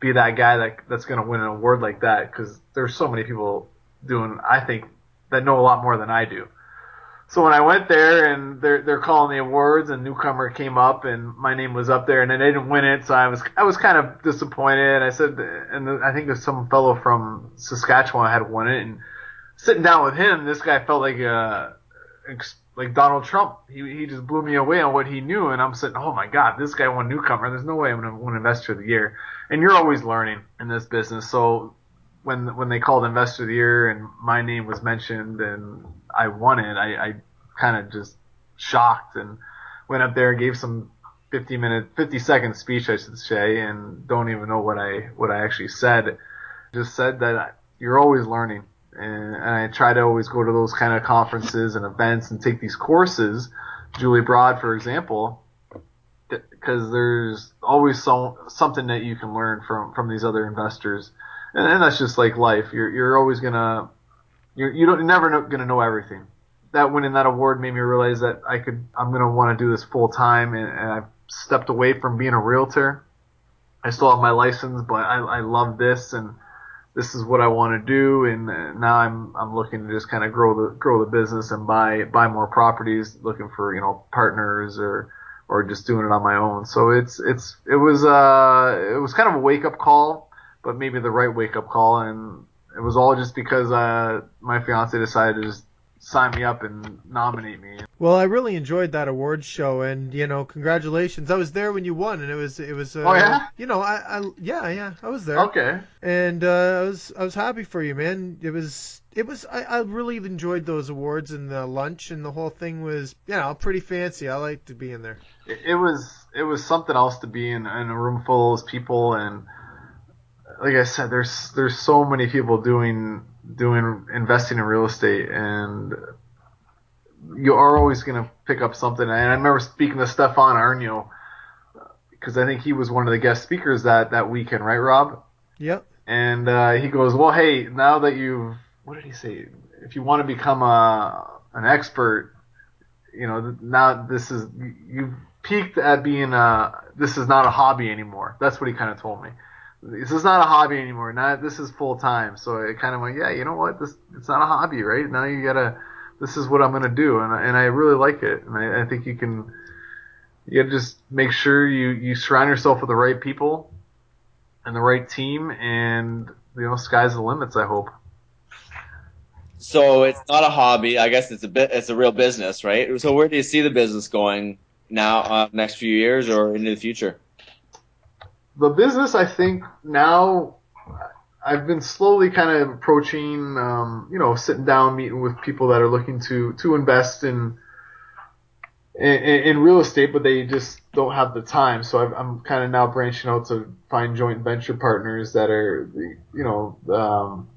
[SPEAKER 5] be that guy that that's gonna win an award like that because there's so many people doing I think that know a lot more than I do. So when I went there and they're they're calling the awards and newcomer came up and my name was up there and I didn't win it, so I was I was kind of disappointed. I said, and I think there's some fellow from Saskatchewan had won it, and sitting down with him, this guy felt like uh, a like Donald Trump. He he just blew me away on what he knew, and I'm sitting, oh my god, this guy won newcomer. There's no way I'm gonna win investor of the year. And you're always learning in this business, so when when they called Investor of the Year and my name was mentioned and I won it, I, I kind of just shocked and went up there and gave some 50 minute, 50 second speech, I should say, and don't even know what I what I actually said. Just said that you're always learning, and, and I try to always go to those kind of conferences and events and take these courses. Julie Broad, for example, because there's always so, something that you can learn from from these other investors and, and that's just like life. You're you're always gonna you're you don't you're never know, gonna know everything. That winning that award made me realize that I could I'm gonna want to do this full time, and, and I've stepped away from being a realtor. I still have my license, but I I love this and this is what I want to do, and now I'm I'm looking to just kind of grow the grow the business and buy buy more properties, looking for you know partners or or just doing it on my own. So it's it's it was uh it was kind of a wake up call but maybe the right wake up call. And it was all just because uh, my fiance decided to just sign me up and nominate me.
[SPEAKER 3] Well, I really enjoyed that awards show, and you know, congratulations. I was there when you won, and it was it was. Uh,
[SPEAKER 5] oh yeah.
[SPEAKER 3] You know, I, I yeah yeah I was there.
[SPEAKER 5] Okay.
[SPEAKER 3] And uh, I was I was happy for you, man. It was it was I, I really enjoyed those awards and the lunch and the whole thing was you know pretty fancy. I liked to be in there.
[SPEAKER 5] It, it was it was something else to be in, in a room full of people and like I said, there's there's so many people doing doing investing in real estate, and you are always going to pick up something. And I remember speaking to Stefan Aarnio because I think he was one of the guest speakers that that weekend, right, Rob?
[SPEAKER 3] Yep.
[SPEAKER 5] And uh, he goes, "Well, hey, now that you've what did he say? If you want to become a an expert, you know, now this is you've peaked at being a this is not a hobby anymore. That's what he kind of told me." This is not a hobby anymore. Not this is full time. So it kind of went, yeah, you know what? This it's not a hobby, right? Now you gotta. This is what I'm gonna do, and and I really like it, and I, I think you can. You gotta just make sure you you surround yourself with the right people, and the right team, and you know, sky's the limits. I hope.
[SPEAKER 4] So it's not a hobby. I guess it's a bit. It's a real business, right? So where do you see the business going now, uh, next few years, or into the future?
[SPEAKER 5] The business, I think now I've been slowly kind of approaching, um, you know, sitting down, meeting with people that are looking to to invest in in, in real estate, but they just don't have the time. So i am kind of now branching out to find joint venture partners that are, you know, um,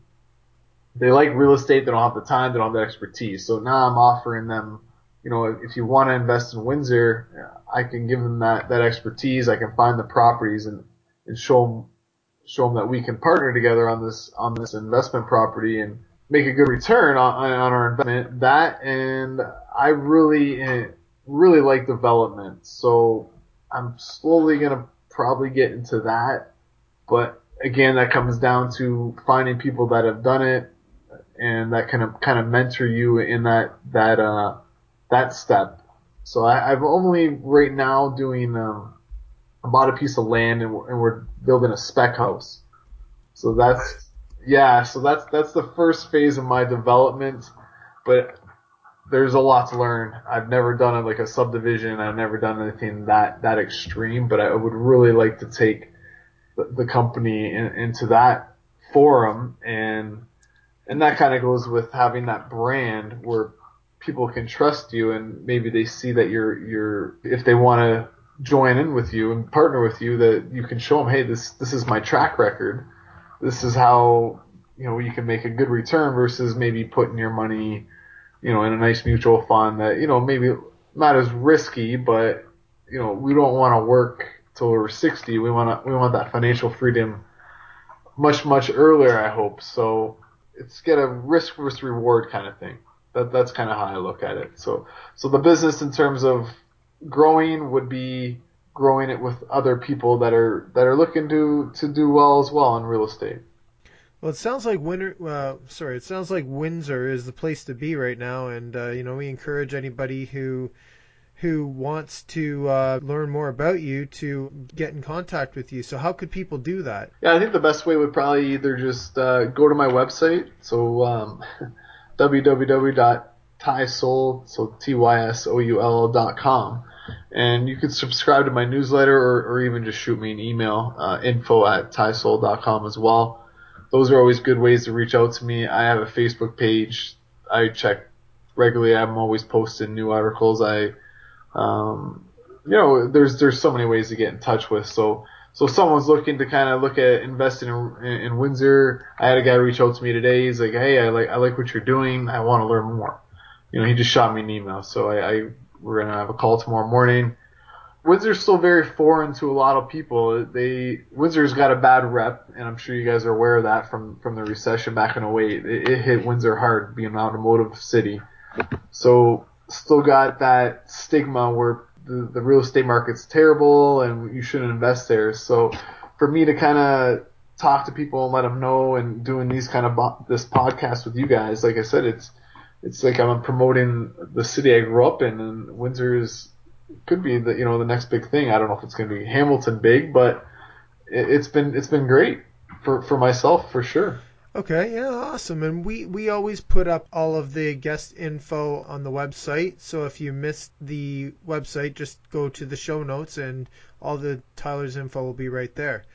[SPEAKER 5] they like real estate, they don't have the time, they don't have the expertise. So now I'm offering them you know, if you want to invest in Windsor, I can give them that, that expertise. I can find the properties and, and show them, show them that we can partner together on this, on this investment property and make a good return on, on our investment. That and I really, really like development. So I'm slowly going to probably get into that. But again, that comes down to finding people that have done it and that kind of, kind of mentor you in that, that, uh, that step. So I, am only right now doing. Um, I bought a piece of land and we're, and we're building a spec house. So that's yeah. So that's that's the first phase of my development, but there's a lot to learn. I've never done it like a subdivision. I've never done anything that that extreme, but I would really like to take the, the company in, into that forum and and that kind of goes with having that brand where people can trust you and maybe they see that you're you're if they want to join in with you and partner with you that you can show them hey this this is my track record this is how you know you can make a good return versus maybe putting your money you know, in a nice mutual fund that, you know, maybe not as risky, but, you know, we don't want to work till we're 60. We want to, we want that financial freedom much, much earlier, I hope. So it's get a risk versus reward kind of thing. That, that's kind of how I look at it. So, so the business in terms of growing would be growing it with other people that are, that are looking to, to do well as well in real estate.
[SPEAKER 3] Well, it sounds like Winter. Uh, sorry, it sounds like Windsor is the place to be right now, and uh, you know we encourage anybody who who wants to uh, learn more about you to get in contact with you. So how could people do that?
[SPEAKER 5] Yeah, I think the best way would probably either just uh, go to my website, so um, www.tysoul, so dot com, and you can subscribe to my newsletter or, or even just shoot me an email, uh, info at tysoul.com as well those are always good ways to reach out to me. I have a Facebook page. I check regularly. I'm always posting new articles. I, um, you know, there's there's so many ways to get in touch with. So so someone's looking to kind of look at investing in, in, in Windsor. I had a guy reach out to me today. He's like, hey, I like I like what you're doing. I want to learn more. You know, he just shot me an email. So I, I we're gonna have a call tomorrow morning. Windsor's still very foreign to a lot of people. They Windsor's got a bad rep, and I'm sure you guys are aware of that from from the recession back in 08. It, it hit Windsor hard, being an automotive city. So still got that stigma where the, the real estate market's terrible and you shouldn't invest there. So for me to kind of talk to people and let them know, and doing these kind of bo- this podcast with you guys, like I said, it's it's like I'm promoting the city I grew up in, and Windsor is could be the you know the next big thing. I don't know if it's going to be Hamilton big, but it, it's been it's been great for for myself for sure.
[SPEAKER 3] Okay, yeah, awesome. And we, we always put up all of the guest info on the website. So if you missed the website, just go to the show notes and all the Tyler's info will be right there.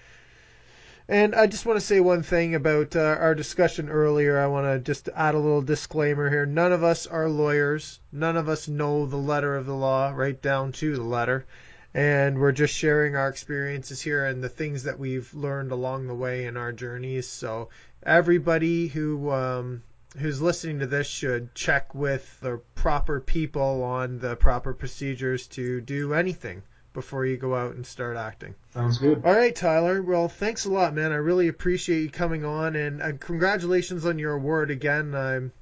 [SPEAKER 3] And I just want to say one thing about uh, our discussion earlier. I want to just add a little disclaimer here. None of us are lawyers. None of us know the letter of the law right down to the letter. And we're just sharing our experiences here and the things that we've learned along the way in our journeys. So everybody who um, who's listening to this should check with the proper people on the proper procedures to do anything before you go out and start acting.
[SPEAKER 5] Sounds good.
[SPEAKER 3] All right, Tyler. Well, thanks a lot, man. I really appreciate you coming on, and, and congratulations on your award again. I'm,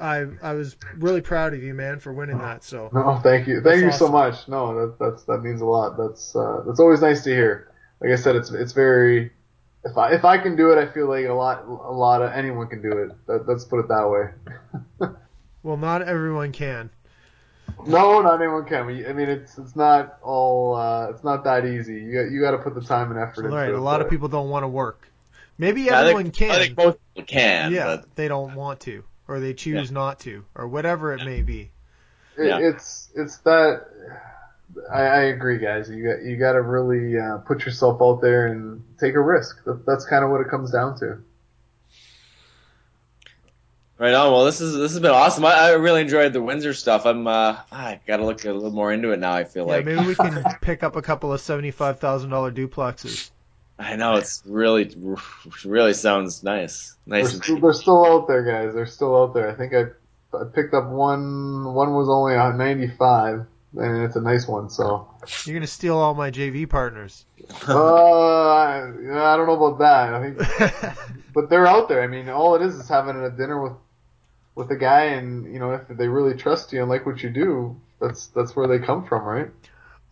[SPEAKER 3] I, I was really proud of you, man, for winning that. So.
[SPEAKER 5] No, thank you, thank you awesome. so much. No, that that's that means a lot. That's uh, that's always nice to hear. Like I said, it's it's very. If I if I can do it, I feel like a lot a lot of anyone can do it. That, let's put it that way.
[SPEAKER 3] well, not everyone can.
[SPEAKER 5] No, not anyone can. I mean, it's it's not all uh, it's not that easy. You got you got to put the time and effort
[SPEAKER 3] into
[SPEAKER 5] right,
[SPEAKER 3] it.
[SPEAKER 5] A
[SPEAKER 3] lot
[SPEAKER 5] but...
[SPEAKER 3] of people don't want to work. Maybe
[SPEAKER 4] yeah,
[SPEAKER 3] everyone
[SPEAKER 4] I think,
[SPEAKER 3] can.
[SPEAKER 4] I think most people can.
[SPEAKER 3] Yeah,
[SPEAKER 4] but...
[SPEAKER 3] they don't want to, or they choose yeah. not to, or whatever it may be.
[SPEAKER 5] It, yeah. It's it's that. I, I agree, guys. You got you got to really uh, put yourself out there and take a risk. That, that's kind of what it comes down to.
[SPEAKER 4] Right on. Well, this is this has been awesome. I, I really enjoyed the Windsor stuff. I'm uh, I got to look a little more into it now. I feel
[SPEAKER 3] yeah,
[SPEAKER 4] like
[SPEAKER 3] maybe we can pick up a couple of seventy-five thousand dollar duplexes.
[SPEAKER 4] I know it's really really sounds nice. Nice.
[SPEAKER 5] They're still, they're still out there, guys. They're still out there. I think I I picked up one. One was only on ninety-five, and it's a nice one. So
[SPEAKER 3] you're gonna steal all my JV partners.
[SPEAKER 5] uh, I, I don't know about that. I think, but they're out there. I mean, all it is is having a dinner with with a guy, and you know if they really trust you and like what you do, that's that's where they come from, right?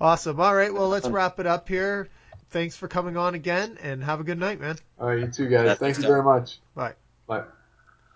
[SPEAKER 3] Awesome. All right. Well, let's wrap it up here. Thanks for coming on again, and have a good night, man.
[SPEAKER 5] All right, you too, guys. Thank you very much.
[SPEAKER 3] Bye.
[SPEAKER 5] Bye.